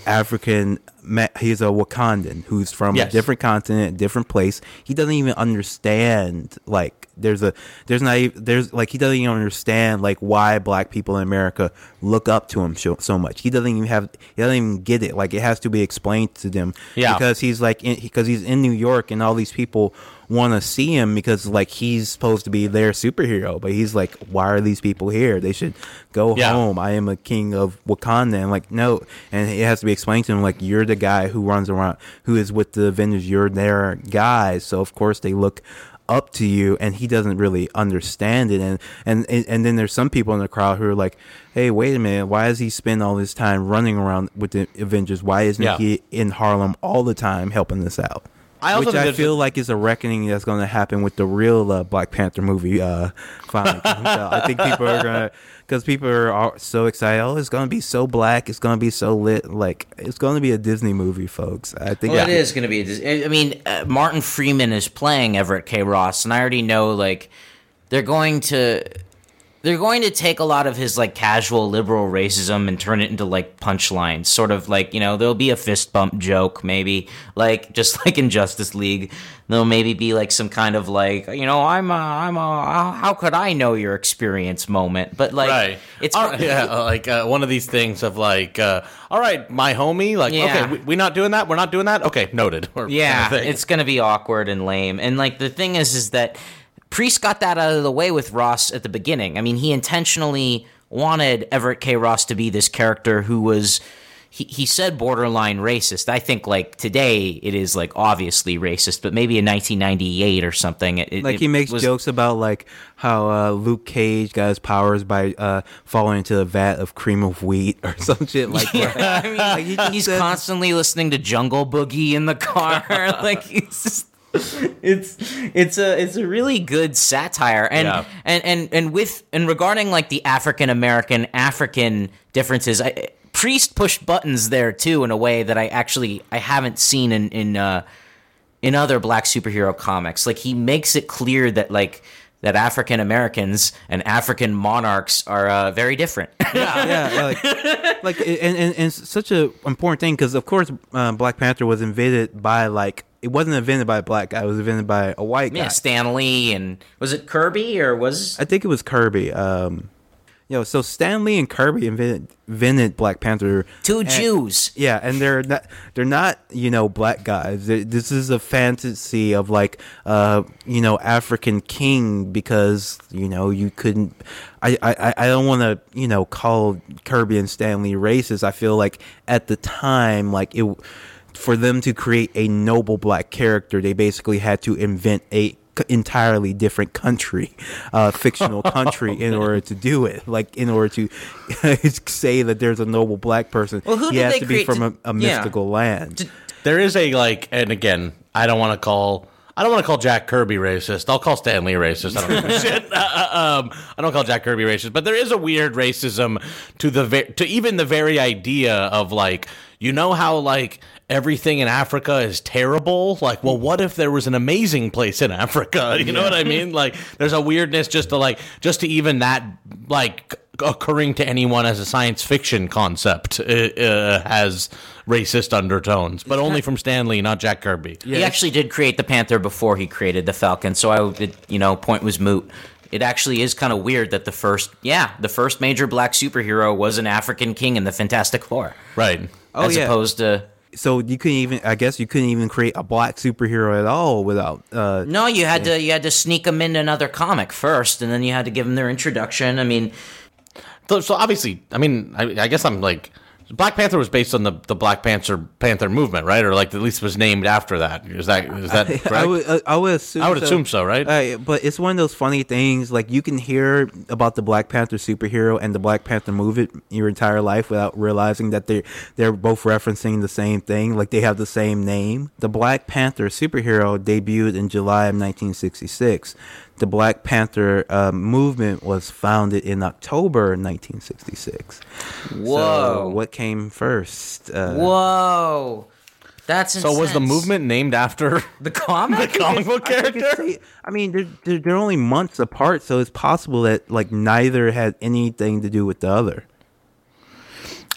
[SPEAKER 3] African. ma- He's a Wakandan who's from
[SPEAKER 1] Yes.
[SPEAKER 3] a different continent, a different place. He doesn't even understand like there's a there's not even, there's like he doesn't even understand like why black people in America look up to him so, so much. He doesn't even have he doesn't even get it. Like it has to be explained to them.
[SPEAKER 1] Yeah.
[SPEAKER 3] because he's like because he's in New York and all these people want to see him because like he's supposed to be their superhero, but he's like, why are these people here? They should go
[SPEAKER 1] Yeah.
[SPEAKER 3] home. I am a king of Wakanda. And like, no, and it has to be explained to him like you're the guy who runs around, who is with the Avengers. You're their guy, so of course they look up to you and he doesn't really understand it and, and and then there's some people in the crowd who are like hey wait a minute why does he spend all this time running around with the avengers why isn't
[SPEAKER 1] Yeah.
[SPEAKER 3] he in harlem all the time helping us out
[SPEAKER 1] I also
[SPEAKER 3] which I feel like is a reckoning that's going to happen with the real uh, Black Panther movie. Uh, finally. I think people are gonna because people are so excited. Oh, it's going to be so black. It's going to be so lit. Like it's going to be a Disney movie, folks. I think.
[SPEAKER 2] Well, it is going to be. a dis- I mean, uh, Martin Freeman is playing Everett K. Ross, and I already know like they're going to they're going to take a lot of his like casual liberal racism and turn it into like punchlines. Sort of like you know there'll be a fist bump joke, maybe like just like in Justice League. There'll maybe be like some kind of like you know I'm a I'm a how- could I know your experience moment, but like
[SPEAKER 1] right.
[SPEAKER 2] it's
[SPEAKER 1] right, yeah, like uh, one of these things of like, uh, all right, my homie, like,
[SPEAKER 2] Yeah.
[SPEAKER 1] okay, we, we not doing that. We're not doing that. Okay, noted. Or
[SPEAKER 2] Yeah,
[SPEAKER 1] kind of
[SPEAKER 2] it's gonna be awkward and lame. And like the thing is, is that Priest got that out of the way with Ross at the beginning. I mean, he intentionally wanted Everett K. Ross to be this character who was. He, he said borderline racist. I think like today it is like obviously racist, but maybe in 1998 or something. It,
[SPEAKER 3] like
[SPEAKER 2] it
[SPEAKER 3] he makes
[SPEAKER 2] was-
[SPEAKER 3] jokes about like how uh, Luke Cage got his powers by uh, falling into a vat of cream of wheat or some shit like that.
[SPEAKER 2] I mean,
[SPEAKER 3] Like, he
[SPEAKER 2] he's
[SPEAKER 3] said-
[SPEAKER 2] constantly listening to Jungle Boogie in the car. like he's just it's it's a it's a really good satire and
[SPEAKER 1] Yeah.
[SPEAKER 2] and and and with and regarding like the African American African differences I Priest pushed buttons there too in a way that I actually I haven't seen in in uh in other black superhero comics like he makes it clear that like that African Americans and African monarchs are uh, very different.
[SPEAKER 3] yeah, like, like, and, and, and such a important thing because, of course, uh, Black Panther was invented by like it wasn't invented by a black guy; it was invented by a white guy.
[SPEAKER 2] Yeah, Stan Lee and was it Kirby or was
[SPEAKER 3] I think it was Kirby. Um, you know, so Stan Lee and Kirby invented, invented Black Panther.
[SPEAKER 2] two
[SPEAKER 3] and-
[SPEAKER 2] Jews?
[SPEAKER 3] Yeah, and they're not they're not you know black guys. they this is a fantasy of like uh you know African king because you know you couldn't. I I I don't want to you know call Kirby and Stan Lee racist. I feel like at the time like it for them to create a noble black character, they basically had to invent a c- entirely different country, uh, fictional country, in order to do it. Like in order to say that there's a noble black person,
[SPEAKER 2] Well, who
[SPEAKER 3] he
[SPEAKER 2] did
[SPEAKER 3] has
[SPEAKER 2] they
[SPEAKER 3] to be
[SPEAKER 2] create
[SPEAKER 3] from
[SPEAKER 2] to-
[SPEAKER 3] a, a
[SPEAKER 2] yeah.
[SPEAKER 3] mystical land.
[SPEAKER 1] there is a like, and again, I don't want to call. I don't want to call Jack Kirby racist. I'll call Stan Lee racist. I don't give shit. Uh, um, I don't call Jack Kirby racist, but there is a weird racism to the ve- to even the very idea of like, you know how like everything in Africa is terrible. Like, well, what if there was an amazing place in Africa? You know what I mean? Like, there's a weirdness just to like just to even that like occurring to anyone as a science fiction concept uh, uh, has racist undertones, but only from Stan Lee, not Jack Kirby.
[SPEAKER 2] He actually did create the Panther before he created the Falcon, so I would, you know, point was moot. It actually is kind of weird that the first, yeah, the first major black superhero was an African king in the Fantastic Four,
[SPEAKER 1] Right.
[SPEAKER 3] Oh,
[SPEAKER 2] as
[SPEAKER 3] yeah.
[SPEAKER 2] opposed to
[SPEAKER 3] So you couldn't even, I guess, you couldn't even create a black superhero at all without. Uh,
[SPEAKER 2] no, you had to you had to sneak them into another comic first, and then you had to give them their introduction. I mean,
[SPEAKER 1] So, so obviously, I mean, I, I guess I'm like, Black Panther was based on the, the Black Panther Panther movement, right? Or like at least was named after that. Is that is that correct?
[SPEAKER 3] I would, uh, I would assume.
[SPEAKER 1] I would assume so, right?
[SPEAKER 3] Uh, but it's one of those funny things. Like you can hear about the Black Panther superhero and the Black Panther movie your entire life without realizing that they they're both referencing the same thing. Like they have the same name. The Black Panther superhero debuted in July of 1966. The Black Panther uh, movement was founded in October 1966. So
[SPEAKER 2] whoa,
[SPEAKER 3] what came first? Uh,
[SPEAKER 2] whoa, that's
[SPEAKER 1] so was the movement named after
[SPEAKER 2] the comic?
[SPEAKER 1] the comic book
[SPEAKER 3] I
[SPEAKER 1] character?
[SPEAKER 3] say- I mean, they're, they're they're only months apart, so it's possible that like neither had anything to do with the other.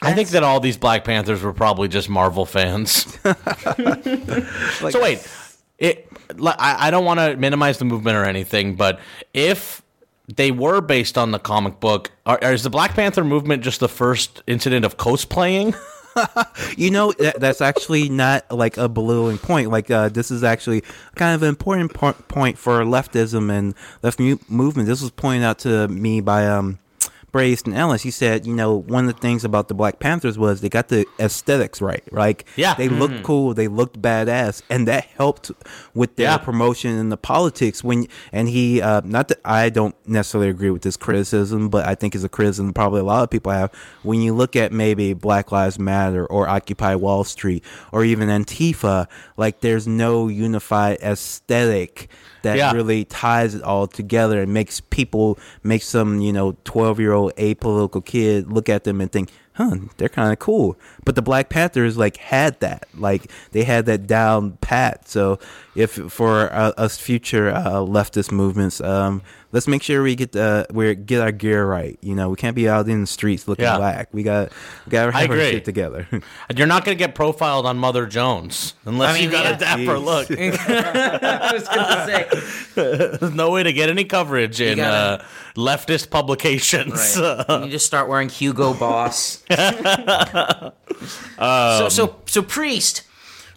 [SPEAKER 1] I think that all these Black Panthers were probably just Marvel fans. so wait, it. I, don't want to minimize the movement or anything, but if they were based on the comic book, are, is the Black Panther movement just the first incident of cosplaying?
[SPEAKER 3] You know, that, that's actually not like a belittling point. Like, uh, this is actually kind of an important po- point for leftism and left movement. This was pointed out to me by um, Bret Easton Ellis. He said, you know, one of the things about the Black Panthers was they got the aesthetics right. Like,
[SPEAKER 1] Yeah.
[SPEAKER 3] they looked cool, they looked badass, and that helped with their
[SPEAKER 1] Yeah.
[SPEAKER 3] promotion and the politics. When and he, uh, not that I don't necessarily agree with this criticism, but I think it's a criticism probably a lot of people have. When you look at maybe Black Lives Matter or Occupy Wall Street or even Antifa, like there's no unified aesthetic that
[SPEAKER 1] Yeah.
[SPEAKER 3] really ties it all together and makes people makes some you know 12 year old apolitical kid look at them and think huh they're kind of cool. But the black panthers like had that. Like they had that down pat. So if for uh, us future uh, leftist movements um let's make sure we get the we get our gear right you know we can't be out in the streets looking
[SPEAKER 1] Yeah.
[SPEAKER 3] black we got we got to have our
[SPEAKER 1] agree.
[SPEAKER 3] shit together
[SPEAKER 1] And You're not going to get profiled on Mother Jones unless
[SPEAKER 2] I mean,
[SPEAKER 1] you got
[SPEAKER 2] yeah.
[SPEAKER 1] a dapper
[SPEAKER 3] Jeez.
[SPEAKER 1] look.
[SPEAKER 2] I was gonna say.
[SPEAKER 1] There's no way to get any coverage in
[SPEAKER 2] gotta-
[SPEAKER 1] uh, leftist publications.
[SPEAKER 2] Right. you just start wearing Hugo Boss.
[SPEAKER 1] Um,
[SPEAKER 2] so so so priest,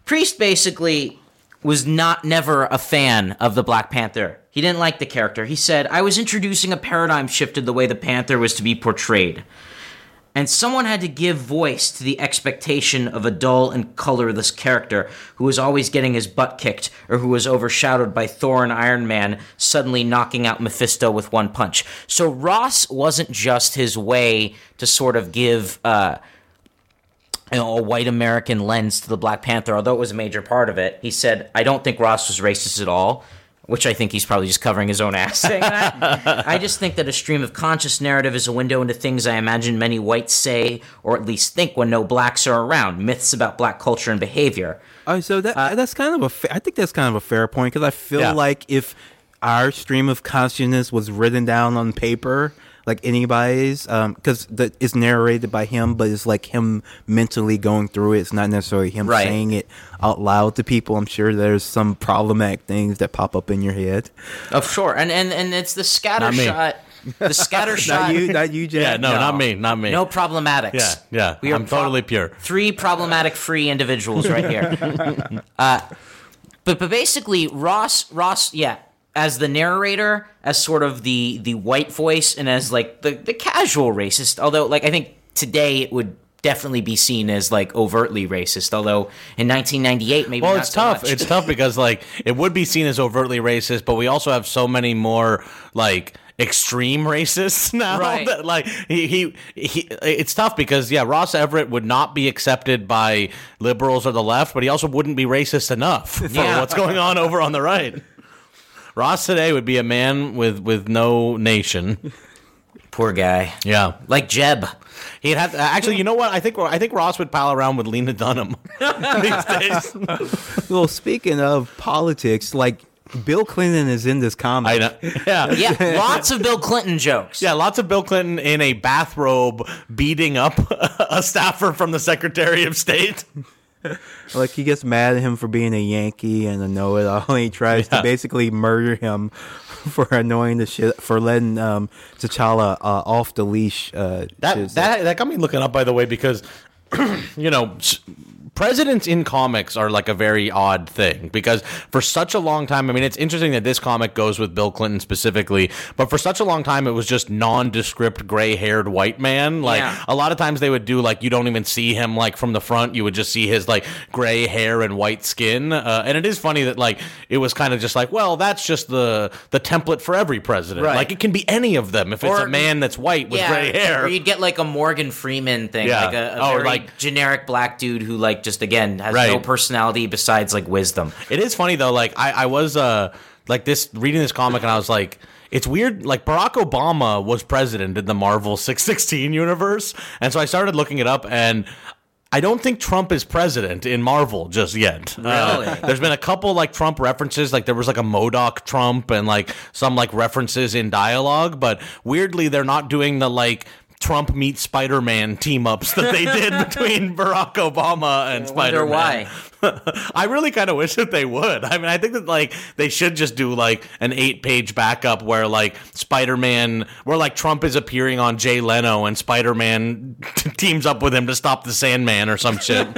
[SPEAKER 2] priest basically was not never a fan of the Black Panther. He didn't like the character. He said, "I was introducing a paradigm shift in the way the Panther was to be portrayed." And someone had to give voice to the expectation of a dull and colorless character who was always getting his butt kicked or who was overshadowed by Thor and Iron Man suddenly knocking out Mephisto with one punch. So Ross wasn't just his way to sort of give uh, you know, a white American lens to the Black Panther, although it was a major part of it. He said, I don't think Ross was racist at all, which I think he's probably just covering his own ass saying that. I just think that a stream of conscious narrative is a window into things I imagine many whites say, or at least think when no blacks are around, myths about black culture and behavior.
[SPEAKER 3] Oh, so that uh, that's kind of a. Fa- I think that's kind of a fair point because I feel
[SPEAKER 1] Yeah.
[SPEAKER 3] like if our stream of consciousness was written down on paper, like anybody's, because the it's narrated by him, but it's like him mentally going through it. It's not necessarily him
[SPEAKER 2] Right.
[SPEAKER 3] saying it out loud to people. I'm sure there's some problematic things that pop up in your head.
[SPEAKER 2] Of sure, and and and it's the scatter shot. The scatter shot.
[SPEAKER 3] Not you, not you, Jack.
[SPEAKER 1] yeah, no,
[SPEAKER 2] No.
[SPEAKER 1] not me, not me.
[SPEAKER 2] No problematics.
[SPEAKER 1] Yeah, yeah,
[SPEAKER 2] We are
[SPEAKER 1] I'm totally pure.
[SPEAKER 2] Three problematic free individuals right here. uh, but but basically, Ross Ross, yeah, as the narrator, as sort of the the white voice, and as like the the casual racist. Although, like I think today it would definitely be seen as like overtly racist. Although in 1998, maybe
[SPEAKER 1] Well, it's
[SPEAKER 2] so
[SPEAKER 1] tough.
[SPEAKER 2] much.
[SPEAKER 1] It's tough because like it would be seen as overtly racist, but we also have so many more like extreme racists now.
[SPEAKER 2] Right.
[SPEAKER 1] That, like he, he he it's tough because yeah, Ross Everett would not be accepted by liberals or the left, but he also wouldn't be racist enough for
[SPEAKER 2] Yeah.
[SPEAKER 1] what's going on over on the right. Ross today would be a man with with no nation.
[SPEAKER 2] Poor guy,
[SPEAKER 1] Yeah.
[SPEAKER 2] like Jeb.
[SPEAKER 1] He'd have to, actually. You know what? I think I think Ross would pal around with Lena Dunham these days.
[SPEAKER 3] Well, speaking of politics, like Bill Clinton is in this comic.
[SPEAKER 1] I know. Yeah.
[SPEAKER 2] Yeah, lots of Bill Clinton jokes.
[SPEAKER 1] Yeah, lots of Bill Clinton in a bathrobe beating up a staffer from the Secretary of State.
[SPEAKER 3] Like he gets mad at him for being a Yankee and a know-it-all. He tries
[SPEAKER 1] Yeah.
[SPEAKER 3] to basically murder him for annoying the shit for letting um, T'Challa uh, off the leash. Uh,
[SPEAKER 1] That that that got me looking up, by the way, because you know. Presidents in comics are like a very odd thing because for such a long time, I mean, it's interesting that this comic goes with Bill Clinton specifically, but for such a long time, it was just nondescript gray haired white man. Like
[SPEAKER 2] Yeah.
[SPEAKER 1] a lot of times they would do like you don't even see him like from the front, you would just see his like gray hair and white skin. Uh, and it is funny that like it was kind of just like, well, that's just the the template for every president.
[SPEAKER 2] Right.
[SPEAKER 1] Like it can be any of them if it's a man that's white with gray hair.
[SPEAKER 2] Or you'd get like a Morgan Freeman thing,
[SPEAKER 1] Yeah.
[SPEAKER 2] like a, a
[SPEAKER 1] Oh, or
[SPEAKER 2] very
[SPEAKER 1] like-
[SPEAKER 2] generic black dude who like just again has
[SPEAKER 1] Right.
[SPEAKER 2] no personality besides like wisdom.
[SPEAKER 1] It is funny though. Like I, I was uh like this reading this comic and I was like, it's weird. Like Barack Obama was president in the Marvel six sixteen universe, and so I started looking it up and. I don't think Trump is president in Marvel just yet. Uh,
[SPEAKER 2] Really?
[SPEAKER 1] there's been a couple like Trump references, like there was like a MODOK Trump and like some like references in dialogue, but weirdly they're not doing the like Trump meets Spider Man team ups that they did between Barack Obama and Spider Man.
[SPEAKER 2] why.
[SPEAKER 1] I really kind of wish that they would. I mean, I think that like they should just do like an eight page backup where like Spider Man, where like Trump is appearing on Jay Leno and Spider Man teams up with him to stop the Sandman or some shit.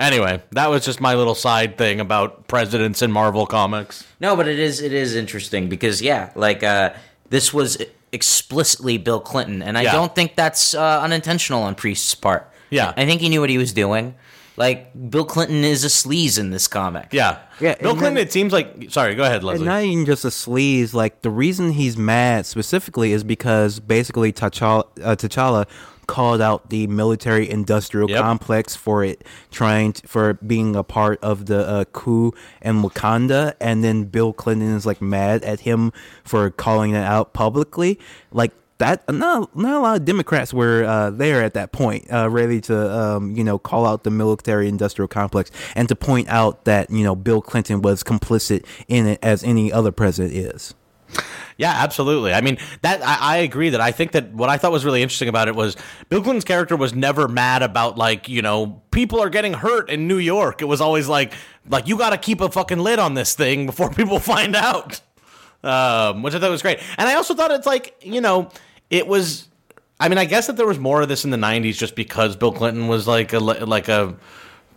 [SPEAKER 1] anyway, that was just my little side thing about presidents in Marvel comics.
[SPEAKER 2] No, but it is it is interesting because yeah, like uh, this was explicitly Bill Clinton, and I
[SPEAKER 1] Yeah.
[SPEAKER 2] don't think that's uh, unintentional on Priest's part.
[SPEAKER 1] Yeah.
[SPEAKER 2] I think he knew what he was doing. Like Bill Clinton is a sleaze in this comic.
[SPEAKER 1] Yeah.
[SPEAKER 3] Yeah,
[SPEAKER 1] Bill Clinton,
[SPEAKER 3] then-
[SPEAKER 1] it seems like. Sorry, go ahead, Leslie.
[SPEAKER 3] not even just a sleaze. Like the reason he's mad specifically is because basically T'Challa, uh, T'Challa called out the military-industrial
[SPEAKER 1] Yep.
[SPEAKER 3] complex for it trying to, for being a part of the uh, coup in Wakanda, and then Bill Clinton is like mad at him for calling it out publicly. Like that, not not a lot of Democrats were uh, there at that point, uh, ready to um, you know call out the military-industrial complex and to point out that you know Bill Clinton was complicit in it as any other president is.
[SPEAKER 1] Yeah, absolutely. I mean, that I, I agree that I think that what I thought was really interesting about it was Bill Clinton's character was never mad about like you know people are getting hurt in New York. It was always like like you got to keep a fucking lid on this thing before people find out, um, which I thought was great. And I also thought it's like you know it was. I mean, I guess that there was more of this in the '90s just because Bill Clinton was like a like a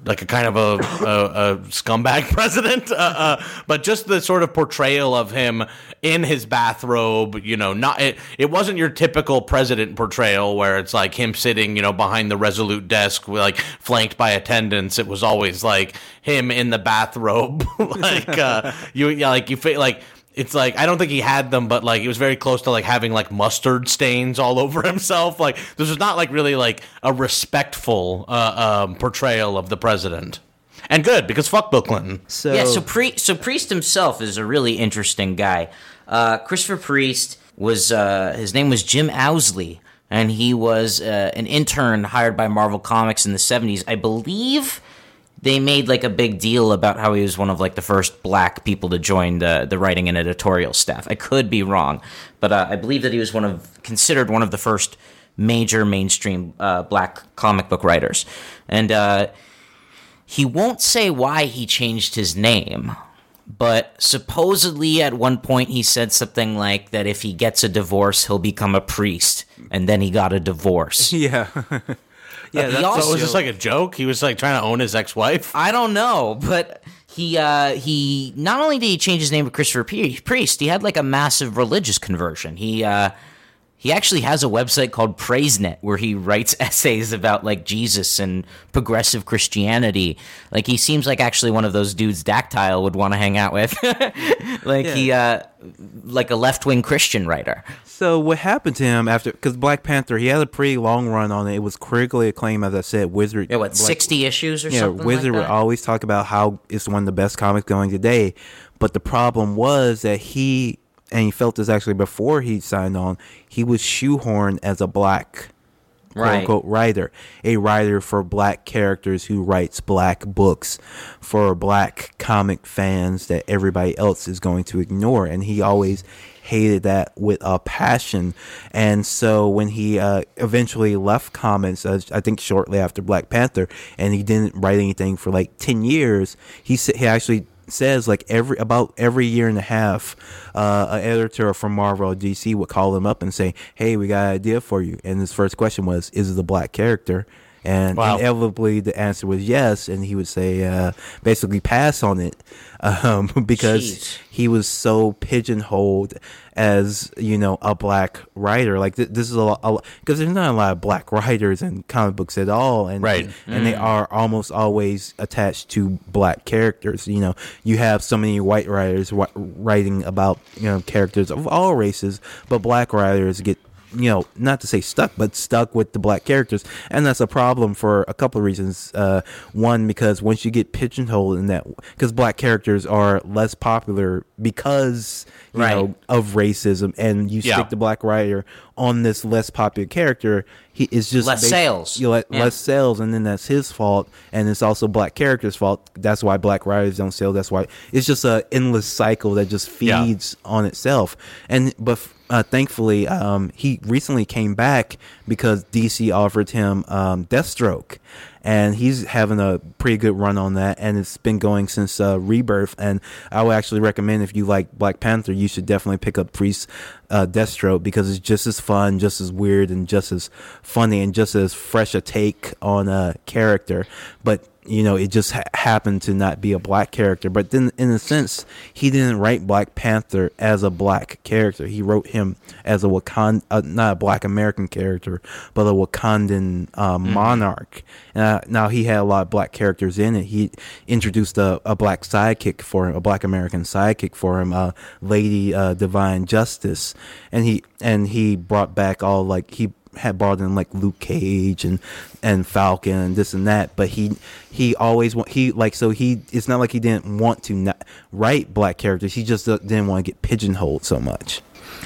[SPEAKER 1] like a kind of a, a, a scumbag president, uh, uh, but just the sort of portrayal of him in his bathrobe, you know, not it, it wasn't your typical president portrayal where it's like him sitting, you know, behind the resolute desk, like flanked by attendants. It was always like him in the bathrobe, like uh, you, yeah, like you feel like it's like I don't think he had them, but like it was very close to like having like mustard stains all over himself. Like this was not like really like a respectful uh, um, portrayal of the president, and good because fuck Bill Clinton.
[SPEAKER 3] So
[SPEAKER 2] Yeah, so Pri- so Priest himself is a really interesting guy. Uh, Christopher Priest was uh, his name was Jim Owsley, and he was uh, an intern hired by Marvel Comics in the seventies. I believe they made like a big deal about how he was one of like the first black people to join the the writing and editorial staff. I could be wrong, but uh, I believe that he was one of considered one of the first major mainstream uh, black comic book writers, and. Uh, he won't say why he changed his name, but supposedly at one point he said something like that if he gets a divorce, he'll become a priest, and then he got a divorce.
[SPEAKER 3] yeah, yeah. That's,
[SPEAKER 2] also-
[SPEAKER 1] So was this like a joke? He was like trying to own his ex-wife.
[SPEAKER 2] I don't know, but he uh, he not only did he change his name to Christopher Priest, he had like a massive religious conversion. He uh, he actually has a website called PraiseNet where he writes essays about like Jesus and progressive Christianity. Like he seems like actually one of those dudes Dactyle would want to hang out with. like he uh, like a left wing Christian writer.
[SPEAKER 3] so what happened to him after? Because Black Panther, he had a pretty long run on it. It was critically acclaimed, as I said. Wizard,
[SPEAKER 2] Yeah, what
[SPEAKER 3] Black-
[SPEAKER 2] sixty issues or
[SPEAKER 3] Yeah,
[SPEAKER 2] something
[SPEAKER 3] Wizard
[SPEAKER 2] like
[SPEAKER 3] would always talk about how it's one of the best comics going today. But the problem was that he, and he felt this actually before he signed on, he was shoehorned as a black quote
[SPEAKER 2] Right.
[SPEAKER 3] unquote writer, a writer for black characters who writes black books for black comic fans that everybody else is going to ignore. And he always hated that with a passion. And so when he uh, eventually left comics, uh, I think shortly after Black Panther, and he didn't write anything for like 10 years, he, he actually says like every about every year and a half, uh, an editor from Marvel or DC would call him up and say, "Hey, we got an idea for you." And his first question was, "Is it a black character?" And
[SPEAKER 1] Wow.
[SPEAKER 3] inevitably, the answer was yes. And he would say, uh, basically, pass on it, um, because
[SPEAKER 2] Jeez.
[SPEAKER 3] he was so pigeonholed as you know a black writer. Like th- this is a lot because there's not a lot of black writers in comic books at all, and
[SPEAKER 1] Right.
[SPEAKER 3] and they are almost always attached to black characters. You know, you have so many white writers wh- writing about you know characters of all races, but black writers get you know not to say stuck, but stuck with the black characters, and that's a problem for a couple of reasons. Uh, one, because once you get pigeonholed in that, because black characters are less popular because you
[SPEAKER 2] Right.
[SPEAKER 3] know of racism, and you
[SPEAKER 1] Yeah.
[SPEAKER 3] stick the black writer on this less popular character, he is just
[SPEAKER 2] Less sales.
[SPEAKER 3] You let
[SPEAKER 2] Yeah.
[SPEAKER 3] less sales, and then that's his fault, and it's also black characters' fault. That's why black writers don't sell. That's why it's just a endless cycle that just
[SPEAKER 1] Yeah.
[SPEAKER 3] feeds on itself. And but uh, thankfully, um, he recently came back because DC offered him um, Deathstroke, and he's having a pretty good run on that, and it's been going since uh, Rebirth. And I would actually recommend if you like Black Panther, you should definitely pick up Priest uh, Deathstroke because it's just as fun, just as weird, and just as funny, and just as fresh a take on a character. But you know, it just ha- happened to not be a black character. But then, in a sense, he didn't write Black Panther as a black character. He wrote him as a Wakand, uh, not a black American character, but a Wakandan uh, monarch. And uh, now he had a lot of black characters in it. He introduced a, a black sidekick for him, a black American sidekick for him, uh, Lady uh, Divine Justice, and he and he brought back all like he had brought in like Luke Cage and and Falcon and this and that, but he he always want he like so he it's not like he didn't want to not write black characters. He just uh, didn't want to get pigeonholed so much.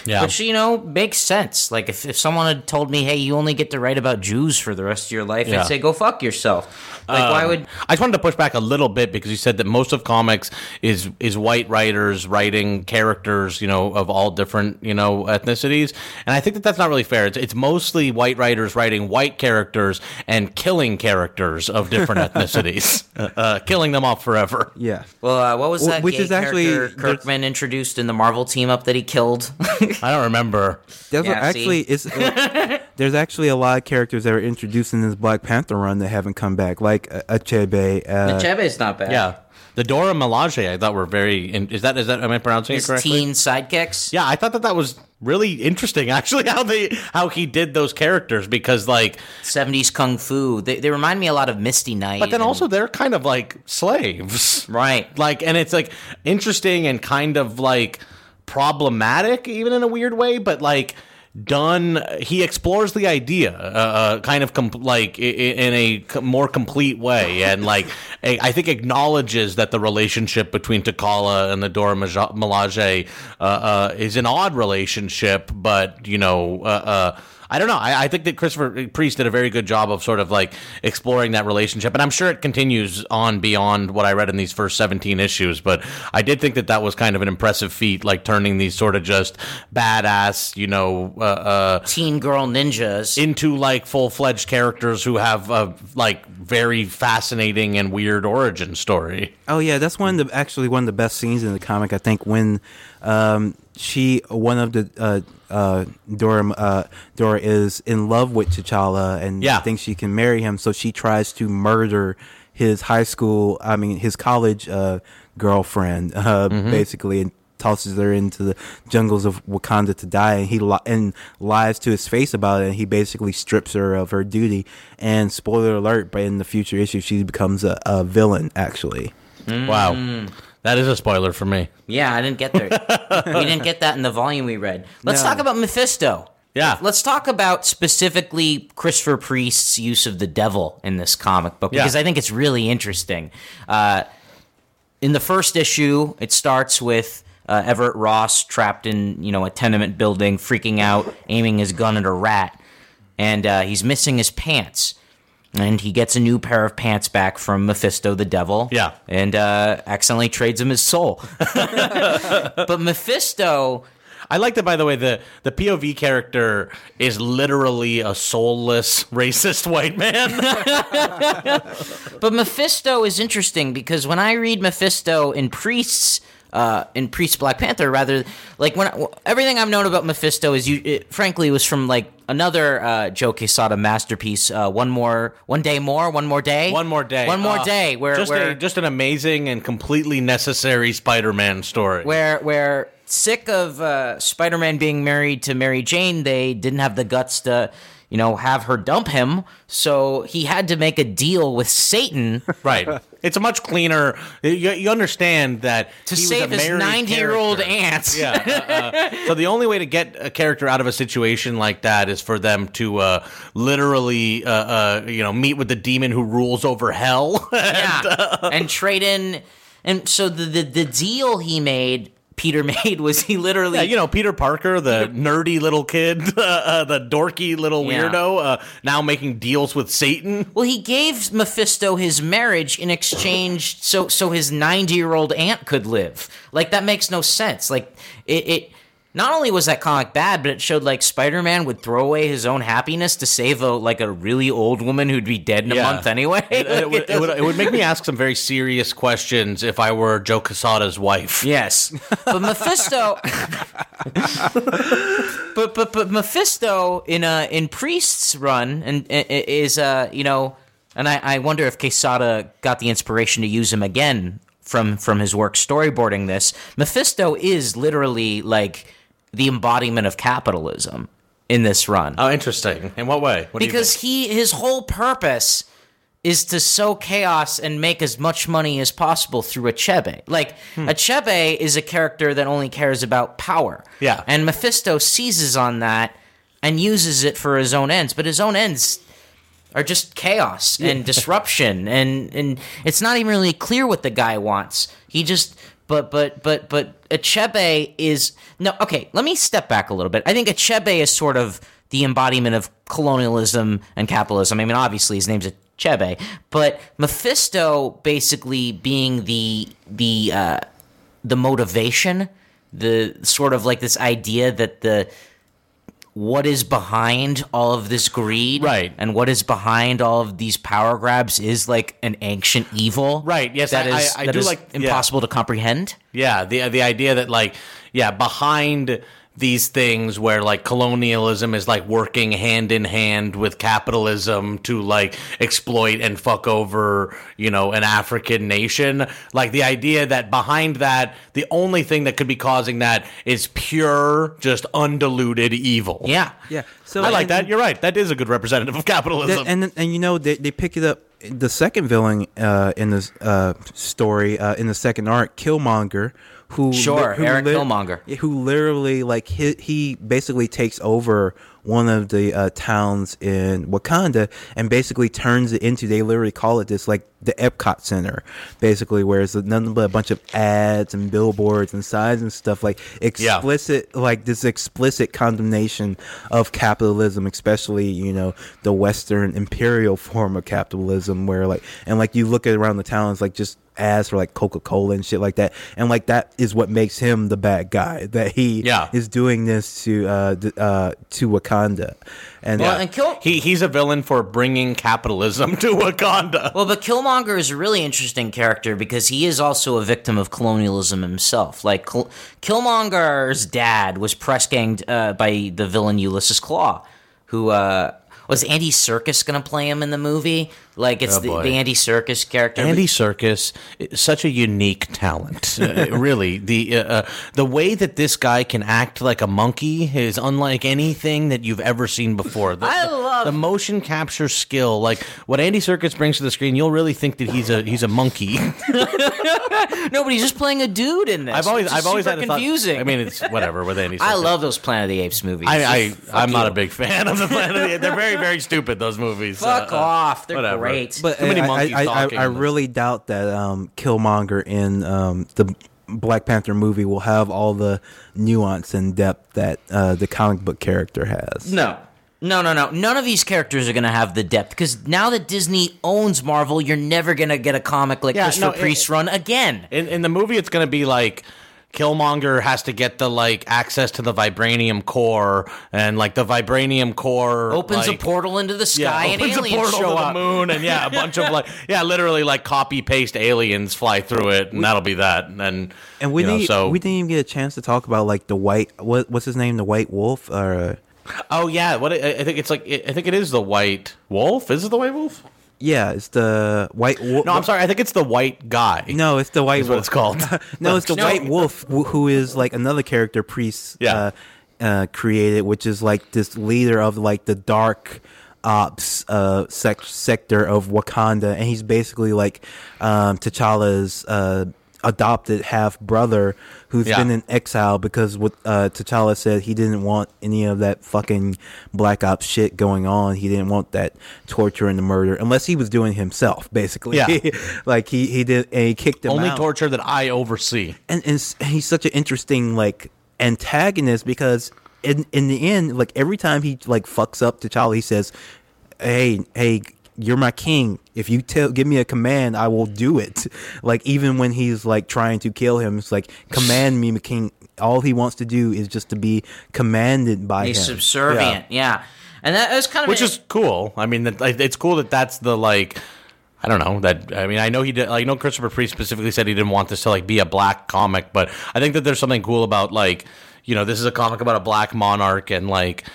[SPEAKER 1] Yeah.
[SPEAKER 2] Which you know makes sense. Like if, if someone had told me, "Hey, you only get to write about Jews for the rest of your life,"
[SPEAKER 1] Yeah.
[SPEAKER 2] I'd say, "Go fuck yourself." Like why
[SPEAKER 1] Um,
[SPEAKER 2] would
[SPEAKER 1] I just wanted to push back a little bit because you said that most of comics is is white writers writing characters, you know, of all different you know ethnicities, and I think that that's not really fair. It's, it's mostly white writers writing white characters and killing characters of different ethnicities, uh, uh, killing them off forever.
[SPEAKER 3] Yeah.
[SPEAKER 2] well, uh, what was
[SPEAKER 3] Well,
[SPEAKER 2] that
[SPEAKER 3] which
[SPEAKER 2] gay
[SPEAKER 3] is actually-
[SPEAKER 2] character Kirkman introduced in the Marvel team up that he killed?
[SPEAKER 1] I don't remember.
[SPEAKER 3] That's what
[SPEAKER 2] Yeah,
[SPEAKER 3] actually it's there's actually a lot of characters that were introduced in this Black Panther run that haven't come back, like uh, Achebe. Uh,
[SPEAKER 2] Chebe's not bad.
[SPEAKER 1] Yeah, the Dora Milaje I thought were very. in- Is that is that am I pronouncing
[SPEAKER 2] his
[SPEAKER 1] it correctly?
[SPEAKER 2] teen sidekicks.
[SPEAKER 1] Yeah, I thought that that was really interesting actually how they how he did those characters because like
[SPEAKER 2] 70s kung fu. They, they remind me a lot of Misty Knight.
[SPEAKER 1] but then
[SPEAKER 2] and-
[SPEAKER 1] also they're kind of like slaves.
[SPEAKER 2] right.
[SPEAKER 1] Like and it's like interesting and kind of like problematic even in a weird way but like done he explores the idea uh, uh kind of com- like in a more complete way. And like I think acknowledges that the relationship between T'Challa and the Dora Milaje uh, uh, is an odd relationship but you know uh, uh I don't know. I, I think that Christopher Priest did a very good job of sort of like exploring that relationship, and I'm sure it continues on beyond what I read in these first 17 issues. But I did think that that was kind of an impressive feat, like turning these sort of just badass, you know, uh, uh,
[SPEAKER 2] Teen girl ninjas.
[SPEAKER 1] into like full fledged characters who have a like very fascinating and weird origin story.
[SPEAKER 3] Oh yeah, that's one of the actually one of the best scenes in the comic. I think when um, she one of the uh, uh, Dora uh, Dora is in love with T'Challa and
[SPEAKER 1] Yeah.
[SPEAKER 3] thinks she can marry him, so she tries to murder his high school, I mean his college uh, girlfriend, uh, basically, and tosses her into the jungles of Wakanda to die. And he li- and lies to his face about it. And he basically strips her of her duty. And spoiler alert, but in the future issue, she becomes a, a villain actually.
[SPEAKER 1] Wow, that is a spoiler for me.
[SPEAKER 2] Yeah, I didn't get there. we didn't get that in the volume we read. Let's
[SPEAKER 3] No.
[SPEAKER 2] talk about Mephisto.
[SPEAKER 1] Yeah.
[SPEAKER 2] Let's talk about specifically Christopher Priest's use of the devil in this comic book
[SPEAKER 1] Yeah.
[SPEAKER 2] because I think it's really interesting. Uh, in the first issue, it starts with uh, Everett Ross trapped in you know a tenement building, freaking out, aiming his gun at a rat, and uh, he's missing his pants. And he gets a new pair of pants back from Mephisto the devil.
[SPEAKER 1] Yeah.
[SPEAKER 2] And uh, accidentally trades him his soul. but Mephisto
[SPEAKER 1] I like that, by the way. the The POV character is literally a soulless, racist white man.
[SPEAKER 2] But Mephisto is interesting because when I read Mephisto in Priests, uh, in Priest Black Panther, rather like when I, everything I've known about Mephisto is you, it, frankly, was from like another uh, Joe Quesada masterpiece. Uh, one more, one day more, one more day,
[SPEAKER 1] One more day.
[SPEAKER 2] one more
[SPEAKER 1] Uh,
[SPEAKER 2] day. Where
[SPEAKER 1] just
[SPEAKER 2] where
[SPEAKER 1] a, just an amazing and completely necessary Spider-Man story.
[SPEAKER 2] where where sick of uh, Spider-Man being married to Mary Jane, they didn't have the guts to. You know, have her dump him, so he had to make a deal with Satan
[SPEAKER 1] right. It's a much cleaner. You, you understand that
[SPEAKER 2] to
[SPEAKER 1] he was
[SPEAKER 2] save his ninety-year-old aunt.
[SPEAKER 1] Yeah. uh, uh, so the only way to get a character out of a situation like that is for them to uh, literally, uh, uh, you know, meet with the demon who rules over hell.
[SPEAKER 2] yeah, and trade in. And so the, the the deal he made, Peter made, was he literally
[SPEAKER 1] Yeah, you know Peter Parker, the nerdy little kid, uh, the dorky little
[SPEAKER 2] Yeah.
[SPEAKER 1] weirdo, uh, now making deals with Satan.
[SPEAKER 2] well, he gave Mephisto his marriage in exchange, so so his ninety year old aunt could live. Like that makes no sense. Like it. it not only was that comic bad, but it showed like Spider-Man would throw away his own happiness to save a like a really old woman who'd be dead in a
[SPEAKER 1] Yeah.
[SPEAKER 2] month anyway.
[SPEAKER 1] It, it would,
[SPEAKER 2] Like,
[SPEAKER 1] it, would, it would make me ask some very serious questions if I were Joe Quesada's wife.
[SPEAKER 2] Yes, but Mephisto, but but but Mephisto in uh in Priest's run and is uh you know, and I I wonder if Quesada got the inspiration to use him again from from his work storyboarding this. Mephisto is literally like the embodiment of capitalism in this run
[SPEAKER 1] Oh, interesting. In what way? What do you
[SPEAKER 2] because he his whole purpose is to sow chaos and make as much money as possible through Achebe. Like
[SPEAKER 1] Hmm.
[SPEAKER 2] Achebe is a character that only cares about power.
[SPEAKER 1] Yeah.
[SPEAKER 2] And Mephisto seizes on that and uses it for his own ends, but his own ends are just chaos and disruption and and it's not even really clear what the guy wants. He just but but but but Achebe is no okay, let me step back a little bit. I think Achebe is sort of the embodiment of colonialism and capitalism. I mean obviously his name's Achebe, but Mephisto basically being the the uh the motivation, the sort of like this idea that the what is behind all of this greed
[SPEAKER 1] Right.
[SPEAKER 2] and what is behind all of these power grabs is like an ancient evil
[SPEAKER 1] Right, yes,
[SPEAKER 2] that
[SPEAKER 1] I-
[SPEAKER 2] is
[SPEAKER 1] I- I
[SPEAKER 2] that
[SPEAKER 1] do
[SPEAKER 2] is
[SPEAKER 1] like- yeah.
[SPEAKER 2] impossible to comprehend
[SPEAKER 1] Yeah, the the idea that like yeah, behind these things where like colonialism is like working hand in hand with capitalism to like exploit and fuck over, you know, an African nation. Like the idea that behind that, the only thing that could be causing that is pure, just undiluted evil.
[SPEAKER 2] yeah
[SPEAKER 3] Yeah. So
[SPEAKER 1] I like
[SPEAKER 3] and-
[SPEAKER 1] that. You're right. That is a good representative of capitalism.
[SPEAKER 3] That- and and you know they they pick it up the second villain uh, in this uh, story uh, in the second arc, Killmonger, who
[SPEAKER 2] Sure,
[SPEAKER 3] who
[SPEAKER 2] Eric Killmonger.
[SPEAKER 3] who literally like he he basically takes over one of the uh, towns in Wakanda and basically turns it into they literally call it this like the Epcot Center, basically where it's nothing but a bunch of ads and billboards and signs and stuff like explicit like this explicit condemnation of capitalism, especially you know the Western imperial form of capitalism, where like and like you look at around the town, it's like just ads for like Coca Cola and shit like that, and like that is what makes him the bad guy that he
[SPEAKER 1] Yeah.
[SPEAKER 3] is doing this to uh, th- uh to Wakanda, and
[SPEAKER 2] Well, and Kill-
[SPEAKER 1] he he's a villain for bringing capitalism to Wakanda.
[SPEAKER 2] well but killmonger is a really interesting character because he is also a victim of colonialism himself like Kil- killmonger's dad was press ganged uh, by the villain ulysses Klaw who uh was Andy Serkis gonna play him in the movie? Like it's
[SPEAKER 1] Oh,
[SPEAKER 2] the, the Andy Serkis character.
[SPEAKER 1] Andy Serkis, such a unique talent. Uh, really, the uh, uh, the way that this guy can act like a monkey is unlike anything that you've ever seen before. The,
[SPEAKER 2] I love-
[SPEAKER 1] the motion capture skill. Like what Andy Serkis brings to the screen, you'll really think that he's a he's a monkey.
[SPEAKER 2] No, but he's just playing a dude in this.
[SPEAKER 1] I've always I've always had a thought-
[SPEAKER 2] confusing.
[SPEAKER 1] I mean, it's whatever with Andy. Serkis.
[SPEAKER 2] I love those Planet of the Apes movies.
[SPEAKER 1] I, I I'm not a big fan of the Planet of the Apes. They're very very stupid. Those movies.
[SPEAKER 2] Fuck
[SPEAKER 1] Uh, uh,
[SPEAKER 2] off. They're
[SPEAKER 1] whatever.
[SPEAKER 2] great.
[SPEAKER 3] But
[SPEAKER 1] Too many
[SPEAKER 3] I,
[SPEAKER 1] monkeys
[SPEAKER 3] I, I,
[SPEAKER 1] talking.
[SPEAKER 3] I really doubt that um, Killmonger in um, the Black Panther movie will have all the nuance and depth that uh, the comic book character has.
[SPEAKER 2] no. No, no, no. None of these characters are going to have the depth because now that Disney owns Marvel, you're never going to get a comic like
[SPEAKER 1] Yeah,
[SPEAKER 2] Christopher
[SPEAKER 1] no, it-
[SPEAKER 2] Priest run again.
[SPEAKER 1] In in the movie, it's going to be like Killmonger has to get the like access to the vibranium core, and like the vibranium core
[SPEAKER 2] Opens
[SPEAKER 1] like,
[SPEAKER 2] a portal into the
[SPEAKER 1] Yeah,
[SPEAKER 2] sky and
[SPEAKER 1] opens a
[SPEAKER 2] aliens
[SPEAKER 1] portal
[SPEAKER 2] show
[SPEAKER 1] to
[SPEAKER 2] up.
[SPEAKER 1] the moon, and yeah, a bunch of like yeah, literally like copy paste aliens fly through it, and that'll be that. And
[SPEAKER 3] And we
[SPEAKER 1] you know,
[SPEAKER 3] didn't
[SPEAKER 1] so
[SPEAKER 3] we didn't even get a chance to talk about like the white what what's his name the White Wolf or uh,
[SPEAKER 1] oh yeah, what I I think it's like I think it is the white wolf. Is it the white wolf?
[SPEAKER 3] Yeah it's the White Wolf.
[SPEAKER 1] No, I'm sorry. I think it's the white guy.
[SPEAKER 3] No, it's the White
[SPEAKER 1] is
[SPEAKER 3] Wolf.
[SPEAKER 1] what it's called.
[SPEAKER 3] no, it's the
[SPEAKER 2] No.
[SPEAKER 3] White Wolf, who, who is like another character Priest
[SPEAKER 1] Yeah.
[SPEAKER 3] uh, uh, created, which is like this leader of like the dark ops uh, sec- sector of Wakanda, and he's basically like um, T'Challa's uh, adopted half brother who's
[SPEAKER 1] Yeah.
[SPEAKER 3] been in exile because what uh, T'Challa said he didn't want any of that fucking black ops shit going on. He didn't want that torture and the murder unless he was doing it himself, basically.
[SPEAKER 1] Yeah.
[SPEAKER 3] like he he did, and he kicked him
[SPEAKER 1] Only
[SPEAKER 3] out
[SPEAKER 1] torture that I oversee.
[SPEAKER 3] and, and he's such an interesting like antagonist because in in the end, like every time he like fucks up T'Challa, he says, "Hey, hey, you're my king. If you tell, give me a command, I will do it." Like even when he's like trying to kill him, it's like, "Command me, my king." all he wants to do is just to be commanded by
[SPEAKER 2] He's
[SPEAKER 3] him.
[SPEAKER 2] subservient. Yeah. And that was kind of
[SPEAKER 1] which is cool. I mean, it's cool that that's the like. I don't know that. I mean, I know he did. I know Christopher Priest specifically said he didn't want this to like be a black comic, but I think that there's something cool about like, you know, this is a comic about a black monarch and like.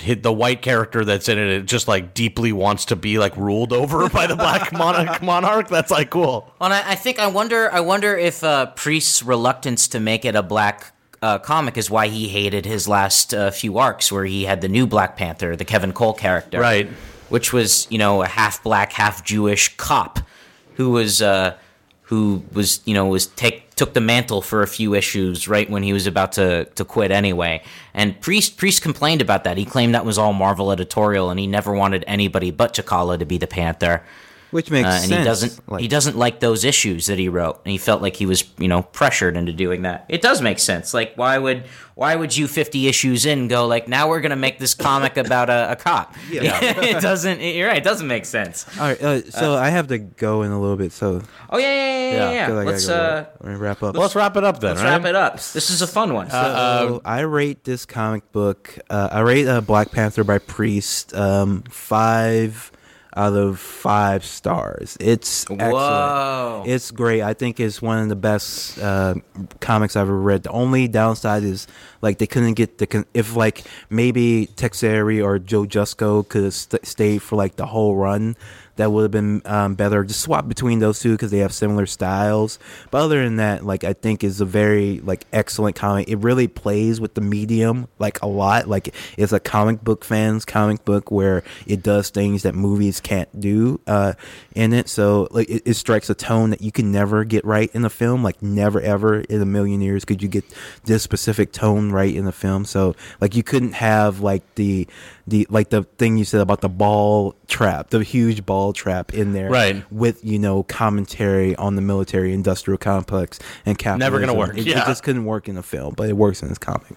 [SPEAKER 1] Hit the white character that's in it, it just like deeply wants to be like ruled over by the black monarch. Monarch, that's like cool.
[SPEAKER 2] Well, and I, I think I wonder. I wonder if uh, Priest's reluctance to make it a black uh, comic is why he hated his last uh, few arcs, where he had the new Black Panther, the Kevin Cole character,
[SPEAKER 1] Right.
[SPEAKER 2] Which was you know a half black, half Jewish cop who was uh, who was you know was take took the mantle for a few issues right when he was about to to quit anyway. And Priest Priest complained about that. He claimed that was all Marvel editorial, and he never wanted anybody but T'Challa to be the Panther.
[SPEAKER 3] Which makes
[SPEAKER 2] Uh, and
[SPEAKER 3] sense.
[SPEAKER 2] he doesn't
[SPEAKER 3] Like,
[SPEAKER 2] he doesn't like those issues that he wrote and he felt like he was you know pressured into doing that it does make sense like why would why would you 50 issues in go like now we're gonna make this comic about a, a cop
[SPEAKER 3] Yeah.
[SPEAKER 2] it doesn't you're right it doesn't make sense
[SPEAKER 3] All right, uh, so I have to go in a little bit. So
[SPEAKER 2] oh yeah yeah yeah, yeah,
[SPEAKER 1] Yeah,
[SPEAKER 2] yeah.
[SPEAKER 3] 'cause I
[SPEAKER 2] let's
[SPEAKER 3] go
[SPEAKER 2] uh
[SPEAKER 3] let me wrap up.
[SPEAKER 1] Well, let's wrap it up then.
[SPEAKER 2] let's
[SPEAKER 1] right?
[SPEAKER 2] wrap it up this is a fun one
[SPEAKER 3] So I rate this comic book. Uh, I rate uh, Black Panther by Priest um, five out of five stars. It's excellent.
[SPEAKER 2] Whoa.
[SPEAKER 3] It's great. I think it's one of the best uh, comics I've ever read. The only downside is like they couldn't get the con- if like maybe Texeira or Joe Jusko could have st- stayed for like the whole run. That would have been um, better. Just swap between those two because they have similar styles. But other than that, like I think is a very like excellent comic. It really plays with the medium like a lot. Like it's a comic book fans comic book where it does things that movies can't do uh, in it. So like it, it strikes a tone that you can never get right in a film. Like never ever in a million years could you get this specific tone right in the film. So like you couldn't have like the the like the thing you said about the ball trap, the huge ball trap in there,
[SPEAKER 1] Right.
[SPEAKER 3] With you know commentary on the military industrial complex and capitalism.
[SPEAKER 1] Never gonna work,
[SPEAKER 3] It,
[SPEAKER 1] yeah.
[SPEAKER 3] it just couldn't work in a film, but it works in this comic.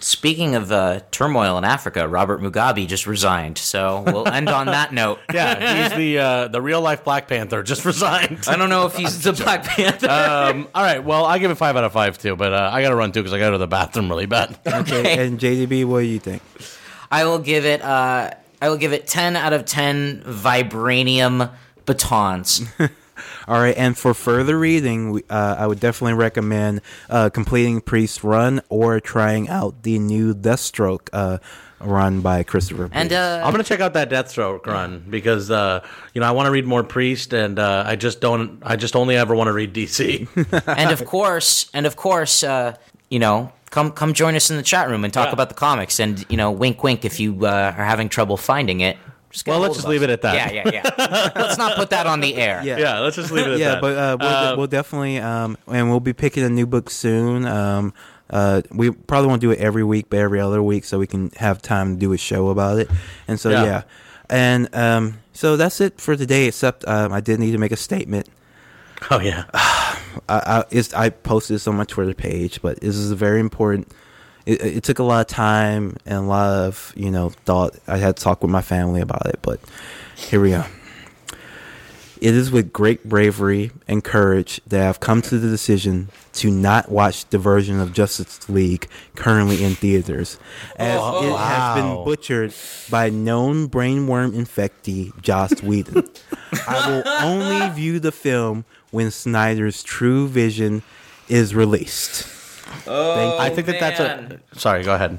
[SPEAKER 2] speaking of uh, turmoil in africa robert mugabe just resigned so we'll end on that note
[SPEAKER 1] Yeah, he's the uh, the real life Black Panther. Just resigned.
[SPEAKER 2] i don't know if he's the black panther
[SPEAKER 1] um, all right. Well, I give it five out of five too, but uh, I got to run too because I got to the bathroom really bad.
[SPEAKER 2] Okay.
[SPEAKER 3] And JDB, what do you think?
[SPEAKER 2] I will give it. Uh, I will give it ten out of ten vibranium batons.
[SPEAKER 3] All right, and for further reading, uh, I would definitely recommend uh, completing Priest Run or trying out the new Deathstroke uh, run by Christopher.
[SPEAKER 2] And
[SPEAKER 3] Priest.
[SPEAKER 2] uh,
[SPEAKER 1] I'm gonna check out that Deathstroke run because uh, you know I want to read more Priest, and uh, I just don't. I just only ever want to read DC.
[SPEAKER 2] and of course, and of course, uh, you know, come come join us in the chat room and talk
[SPEAKER 1] Yeah.
[SPEAKER 2] about the comics. And you know, wink, wink, if you uh, are having trouble finding it. Just get
[SPEAKER 1] Well, let's just
[SPEAKER 2] of
[SPEAKER 1] leave
[SPEAKER 2] us.
[SPEAKER 1] it at that.
[SPEAKER 2] Yeah, yeah, yeah. let's not put that on the air.
[SPEAKER 3] Yeah.
[SPEAKER 1] yeah, let's just leave it at
[SPEAKER 3] yeah,
[SPEAKER 1] that.
[SPEAKER 3] but uh, we'll,
[SPEAKER 1] Uh,
[SPEAKER 3] we'll definitely, um, and we'll be picking a new book soon. Um, uh, we probably won't do it every week, but every other week, so we can have time to do a show about it. And so,
[SPEAKER 1] Yeah.
[SPEAKER 3] yeah, and um, so that's it for today. Except um, I did need to make a statement.
[SPEAKER 1] oh yeah,
[SPEAKER 3] I, I, I posted this on my Twitter page, but this is a very important. It, it took a lot of time and a lot of you know thought. I had to talk with my family about it, but here we go. It is with great bravery and courage that I've come to the decision to not watch the version of Justice League currently in theaters, as
[SPEAKER 2] Oh,
[SPEAKER 3] it has been butchered by known brainworm infectee Joss Whedon. I will only view the film when Snyder's true vision is released.
[SPEAKER 2] Oh,
[SPEAKER 1] I think that that's a. Sorry, go ahead.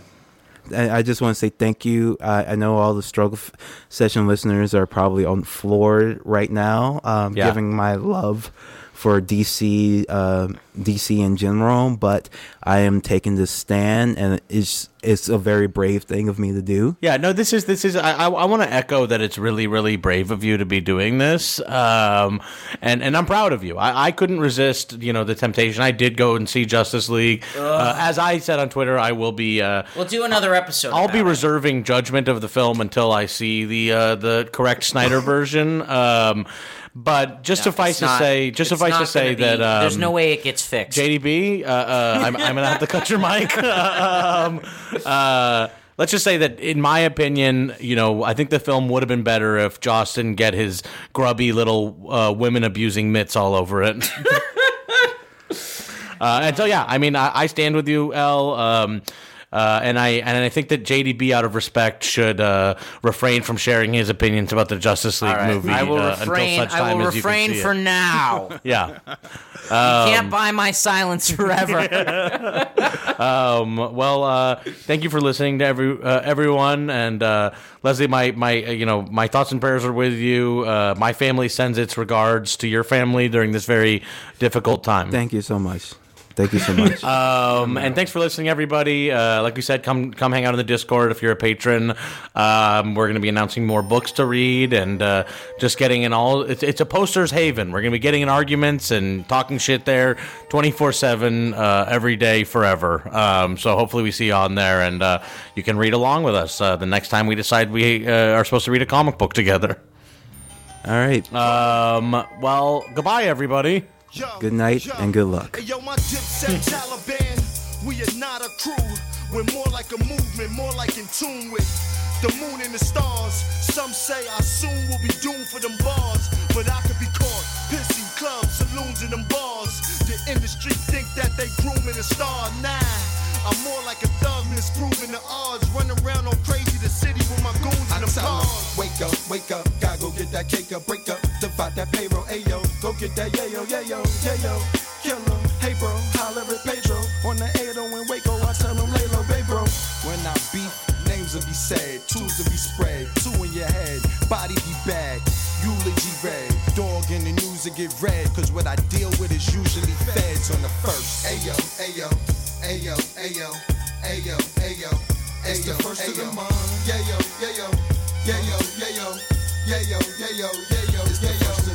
[SPEAKER 3] I I just want to say thank you. I, I know all the struggle f- session listeners are probably on the floor right now, um,
[SPEAKER 1] Yeah.
[SPEAKER 3] giving my love for DC, um DC in general. But I am taking this stand, and it's it's a very brave thing of me to do.
[SPEAKER 1] Yeah, no, this is this is. I I, I want to echo that it's really really brave of you to be doing this, um, and and I'm proud of you. I, I couldn't resist, you know, the temptation. I did go and see Justice League. Uh, as I said on Twitter, I will be. Uh,
[SPEAKER 2] We'll do another episode.
[SPEAKER 1] I'll be
[SPEAKER 2] it.
[SPEAKER 1] reserving judgment of the film until I see the uh, the correct Snyder version. Um, but just suffice
[SPEAKER 2] It's
[SPEAKER 1] to
[SPEAKER 2] not-
[SPEAKER 1] say, just
[SPEAKER 2] it's
[SPEAKER 1] suffice
[SPEAKER 2] not
[SPEAKER 1] to say
[SPEAKER 2] gonna be-
[SPEAKER 1] that um,
[SPEAKER 2] there's no way it gets fixed.
[SPEAKER 1] JDB, uh, uh, I'm, I'm gonna have to cut your mic. um, uh, let's just say that, in my opinion, you know, I think the film would have been better if Joss didn't get his grubby little uh, women abusing mitts all over it. Uh, and so, yeah, I mean, I, I stand with you, L. Um, uh, and I and I think that JDB, out of respect, should uh, refrain from sharing his opinions about the Justice League
[SPEAKER 2] All right,
[SPEAKER 1] movie
[SPEAKER 2] I will
[SPEAKER 1] uh,
[SPEAKER 2] refrain.
[SPEAKER 1] until such
[SPEAKER 2] I will
[SPEAKER 1] as you can
[SPEAKER 2] refrain
[SPEAKER 1] see
[SPEAKER 2] for
[SPEAKER 1] it.
[SPEAKER 2] now.
[SPEAKER 1] Yeah.
[SPEAKER 2] You can't buy my silence forever.
[SPEAKER 1] Um, well, uh, thank you for listening to every uh, everyone, and uh, Leslie, my my uh, you know my thoughts and prayers are with you. Uh, my family sends its regards to your family during this very difficult time.
[SPEAKER 3] Thank you so much. Thank you so much.
[SPEAKER 1] Um, and thanks for listening, everybody. Uh, like we said, come come hang out in the Discord if you're a patron. Um, we're going to be announcing more books to read and uh, just getting in all. It's, it's a posters haven. We're going to be getting in arguments and talking shit there, twenty four seven, uh, every day, forever. Um, so hopefully we see you on there and uh, you can read along with us uh, the next time we decide we uh, are supposed to read a comic book together.
[SPEAKER 3] All right.
[SPEAKER 1] Um, well, goodbye, everybody.
[SPEAKER 4] Yo,
[SPEAKER 3] Good night and good luck.
[SPEAKER 4] Yo, my dipset Taliban, we are not a crew. We're more like a movement, more like in tune with the moon and the stars. Some say I soon will be doomed for them bars, but I could be caught pissing clubs, saloons, and them bars. The industry think that they grooming a star. Nah, I'm more like a thug, misproving the odds. Running around on crazy the city with my goons and them cars.
[SPEAKER 5] wake up, wake up, gotta go get that cake up, break up, divide that payroll, ayo, go get that yayo, yayo, yayo, kill 'em, hey bro, holler at Pedro, on the 80 in Waco, I tell 'em lay low, babe bro. When I beat, names will be said, tools will be spread, two in your head, body be bag, eulogy read, dog in the news to get read, cause what I deal with is usually feds on the first. Ayo, ayo, ayo, ayo, ayo, ayo, it's the first of the month. Yayo, yayo, yayo, yayo, yayo, yayo, yayo, it's the first of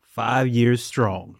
[SPEAKER 6] five years strong.